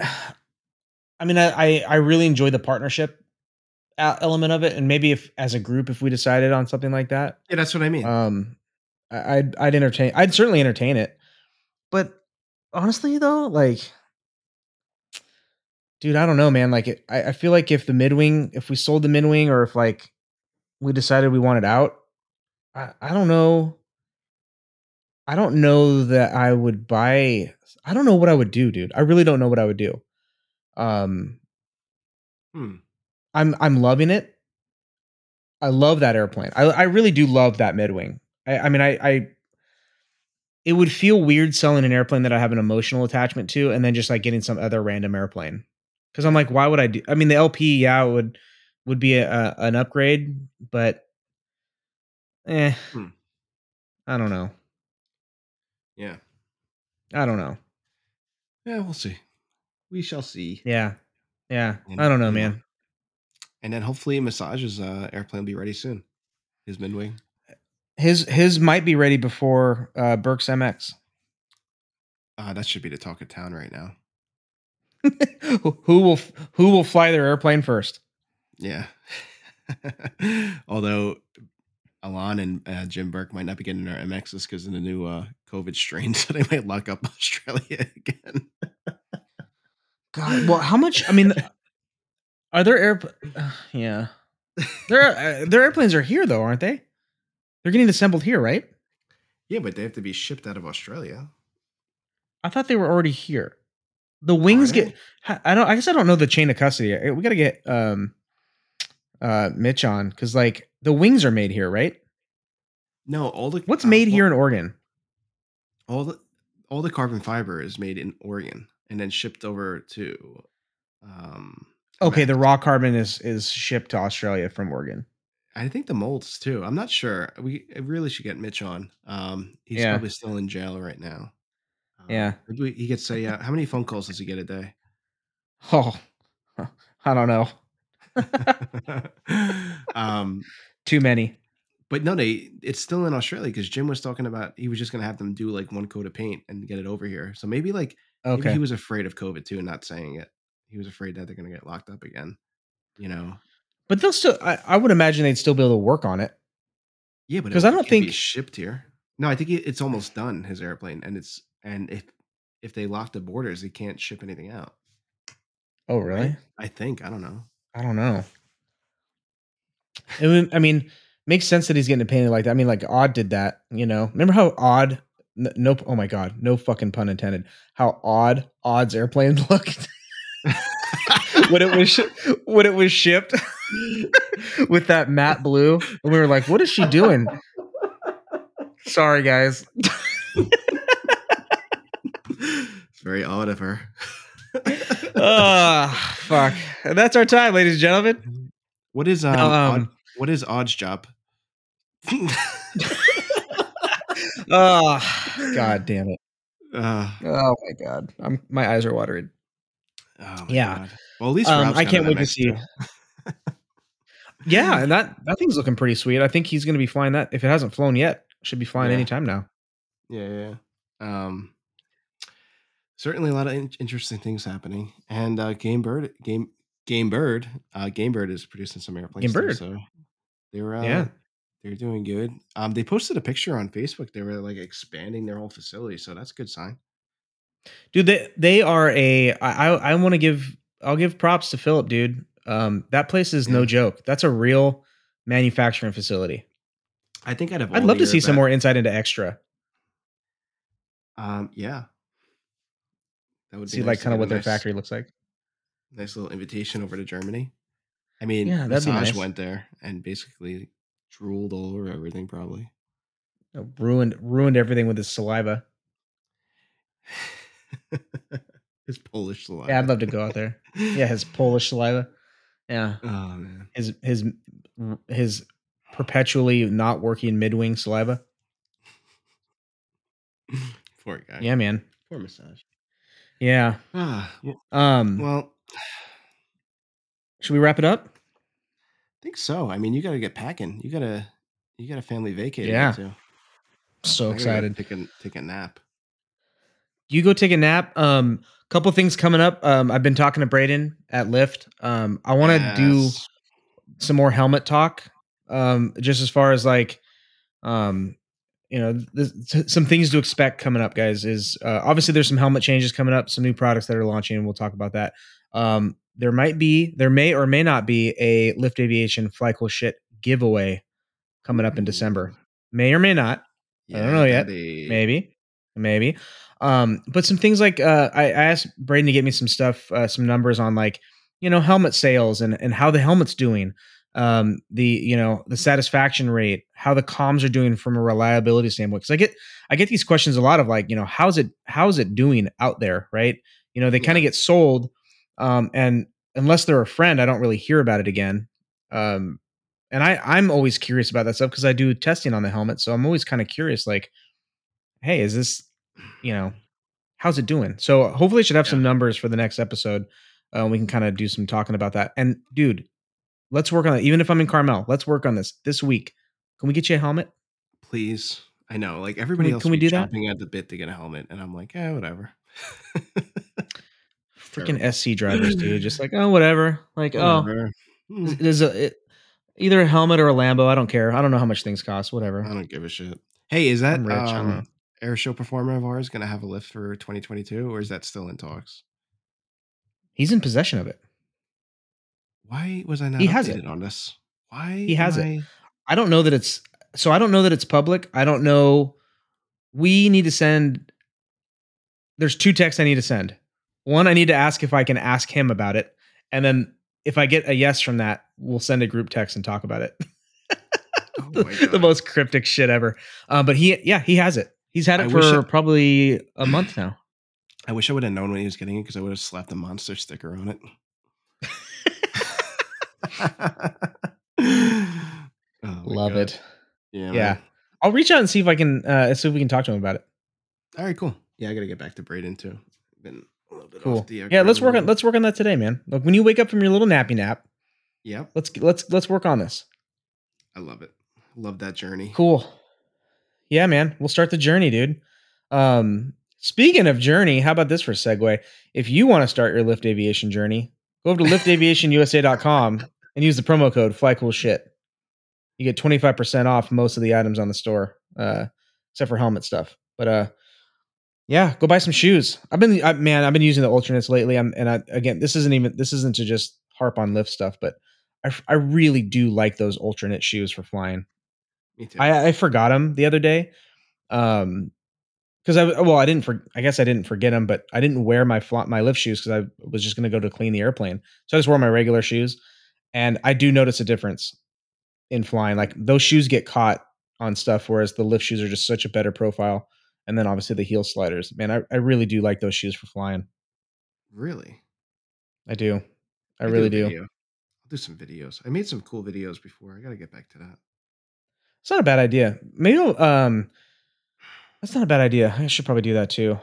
i mean I, I i really enjoy the partnership element of it and maybe if as a group if we decided on something like that. Yeah that's what i mean. Um I- i'd i'd entertain i'd certainly entertain it. But honestly though like dude i don't know man. Like it, I, I feel like if the midwing if we sold the midwing or if like we decided we wanted out i i don't know. I don't know that i would buy i don't know what i would do dude. I really don't know what i would do. Um hmm. i'm i'm loving it. I love that airplane. I i really do love that midwing i i mean i i it would feel weird selling an airplane that i have an emotional attachment to and then just like getting some other random airplane because i'm like why would i do i mean the lp yeah it would would be a, a an upgrade, but eh, Hmm. I don't know. Yeah. I don't know. Yeah, we'll see. We shall see. Yeah, yeah. And- I don't know, and, uh, man. And then hopefully Massage's uh, airplane will be ready soon. His midwing. His his might be ready before uh, Bourke's MX. Uh, that should be the talk of town right now. who will who will fly their airplane first? Yeah. Although Alon and uh, Jim Bourke might not be getting their MXs because of the new uh, COVID strain, so they might lock up Australia again. God, well, how much? I mean, are there air? Uh, yeah, their uh, their airplanes are here though, aren't they? They're getting assembled here, right? yeah, but they have to be shipped out of Australia. I thought they were already here. The wings get. I don't. I guess I don't know the chain of custody. Uh, We got to get um, uh, Mitch on because like the wings are made here, right? No, all the What's uh, made all- here in Oregon? all the all the carbon fiber is made in Oregon and then shipped over to. Um, Okay, the raw carbon is is shipped to Australia from Oregon. I think the molds too. I'm not sure. We really should get Mitch on. Um, he's Yeah. probably still in jail right now. Um, Yeah. maybe he gets say, uh, how many phone calls does he get a day? Oh, I don't know. um, Too many. but no, they it's still in Australia because Jim was talking about he was just gonna have them do like one coat of paint and get it over here. So maybe like maybe Okay. he was afraid of COVID too and not saying it. He was afraid that they're gonna get locked up again. You know. But they'll still. I, I would imagine they'd still be able to work on it. Yeah, but it 'Cause I don't think- shipped here. No, I think it's almost done. His airplane, and it's and if if they lock the borders, he can't ship anything out. Oh, really? right? I think I don't know. I don't know. I mean, makes sense that he's getting painted like that. I mean, like Odd did that. You know, remember how Odd? n- No, oh my god, no fucking pun intended. How odd Odd's airplane looked when it was sh- when it was shipped with that matte blue, and we were like, "What is she doing?" Sorry, guys. it's very odd of her. oh fuck. And that's our time, ladies and gentlemen. what is um, No, odd, um, what is Odd's job? Oh, god damn it. Uh, Oh my god. I'm my eyes are watering. Oh Yeah. God. Well, at least Um, I can't wait to see. Yeah, and that that thing's looking pretty sweet. I think he's going to be flying that if it hasn't flown yet. Should be flying Yeah. anytime now. Yeah, yeah. Um, certainly a lot of in- interesting things happening. And uh, Game Bird, Game Game Bird, uh, Game Bird is producing some airplanes. Game Bird. so they were, uh, Yeah. they're doing good. Um, they posted a picture on Facebook. They were like expanding their whole facility, so that's a good sign. Dude, they they are a I I, want to give I'll give props to Philip, dude. Um that place is no joke. That's a real manufacturing facility. I think out of I'd love to see some more insight into extra. Um, yeah, that would be See nice like kind of what their nice- factory looks like. Nice little invitation over to Germany. I mean, Yeah, Massage nice. went there and basically drooled all over everything, probably. Ruined ruined everything with his saliva. His Polish saliva. Yeah, I'd love to go out there. Yeah, his Polish saliva. Yeah. Oh man. His his his perpetually not working midwing saliva. Poor guy. Yeah, man. Poor massage. Yeah. Ah, well, Um well, should we wrap it up? I think so. I mean, you got to get packing. You got to you got a family vacation. Yeah. Too. So I excited. Take a take a nap. You go take a nap. Um, couple things coming up. Um, I've been talking to Braden at Lift. Um, I want to do some more helmet talk. Um, just as far as like, um, you know, th- some things to expect coming up, guys. Is uh, obviously there's some helmet changes coming up, some new products that are launching, and we'll talk about that. Um, there might be, there may or may not be a Lift Aviation Fly Cool Shit giveaway coming up in December. May or may not. I don't know yet. Maybe maybe. Um but some things like uh I, I asked braden to get me some stuff uh, some numbers on like you know helmet sales and and how the helmet's doing um the you know the satisfaction rate how the comms are doing from a reliability standpoint. Because i get i get these questions a lot of like you know how's it how's it doing out there right? You know they kind of get sold um and unless they're a friend i don't really hear about it again. Um, and I I'm always curious about that stuff because I do testing on the helmet, so I'm always kind of curious, like, hey, is this, you know, how's it doing? So hopefully, it should have some numbers for the next episode. Uh, we can kind of do some talking about that. And dude, let's work on it. Even if I'm in Carmel, let's work on this this week. Can we get you a helmet? Please. I know, like everybody we- else can we do that? chomping at the bit to get a helmet, and I'm like, yeah, whatever. Freaking SC drivers, dude. Just like oh, whatever. Like oh, Whatever. Hmm, there's a it, either a helmet or a Lambo. I don't care. I don't know how much things cost. Whatever. I don't give a shit. Hey, is that I'm rich, I don't know. um, air show performer of ours going to have a lift for 2022, or is that still in talks? He's in possession of it. Why was I not He has it. on this? Why He has it. I- I don't know that it's so I don't know that it's public. I don't know. We need to send there's two texts I need to send. One, I need to ask if I can ask him about it. And then if I get a yes from that, we'll send a group text and talk about it. Oh the, the most cryptic shit ever. Uh, but he yeah, he has it. He's had it I for it- probably a month now. I wish I would have known when he was getting it because I would have slapped the monster sticker on it. Oh Love God. it. Yeah. Yeah. man. I'll reach out and see if I can uh see if we can talk to him about it. All right. Cool. Yeah, I got to get back to Braden too. Been a little bit Cool. off the. uh, Yeah, let's work on let's work on that today, man. Look, when you wake up from your little nappy nap, Yep. let's let's let's work on this. I love it. Love that journey. Cool. Yeah, man. We'll start the journey, dude. Um, speaking of journey, how about this for a segue? If you want to start your Lift Aviation journey, go over to liftaviationusa.com and use the promo code Fly Cool Shit. You get 25% off most of the items on the store, uh, except for helmet stuff. But uh yeah, go buy some shoes. I've been I, man, I've been using the alternates lately. I'm and I again, this isn't even this isn't to just harp on Lift stuff, but I, I really do like those alternate shoes for flying. Me too. I, I forgot them the other day. Um, because I well, I didn't for I guess I didn't forget them, but I didn't wear my fly, my Lift shoes because I was just going to go to clean the airplane. So I just wore my regular shoes, and I do notice a difference in flying. Like those shoes get caught on stuff, whereas the Lift shoes are just such a better profile. And then obviously the heel sliders. Man, I, I really do like those shoes for flying. really. I do. I I'll really do. I'll do some videos. I made some cool videos before. I got to get back to that. It's not a bad idea. Maybe I'll, um, that's not a bad idea. I should probably do that too.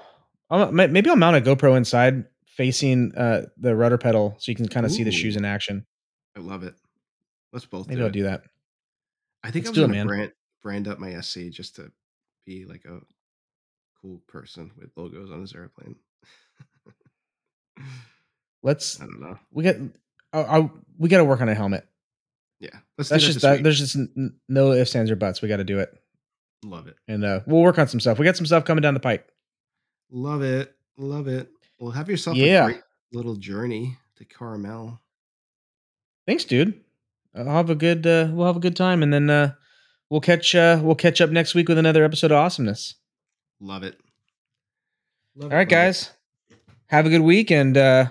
I'll, maybe I'll mount a GoPro inside facing uh the rudder pedal so you can kind of see the shoes in action. I love it. Let's both Maybe do I'll it. do that. I think Let's I'm gonna man. brand brand up my SC just to be like a cool person with logos on his airplane. Let's I don't know. we got I, I, we got to work on a helmet. Yeah, let's That's do that just that, there's just no ifs ands or buts. We got to do it. Love it. And uh we'll work on some stuff. We got some stuff coming down the pike. Love it. Love it. Well, have yourself Yeah. a great little journey to Carmel. Thanks, dude. I'll have a good uh we'll have a good time and then uh we'll catch uh we'll catch up next week with another episode of awesomeness. Love it. Love All right, it, love it. guys. Have a good week and uh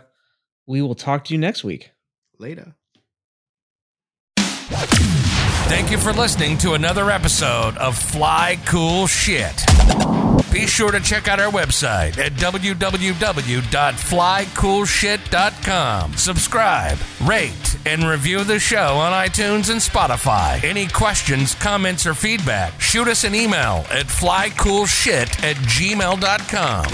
we will talk to you next week. Later. Thank you for listening to another episode of Fly Cool Shit. Be sure to check out our website at www.flycoolshit.com. Subscribe, rate, and review the show on iTunes and Spotify. Any questions, comments, or feedback, shoot us an email at flycoolshit at gmail.com.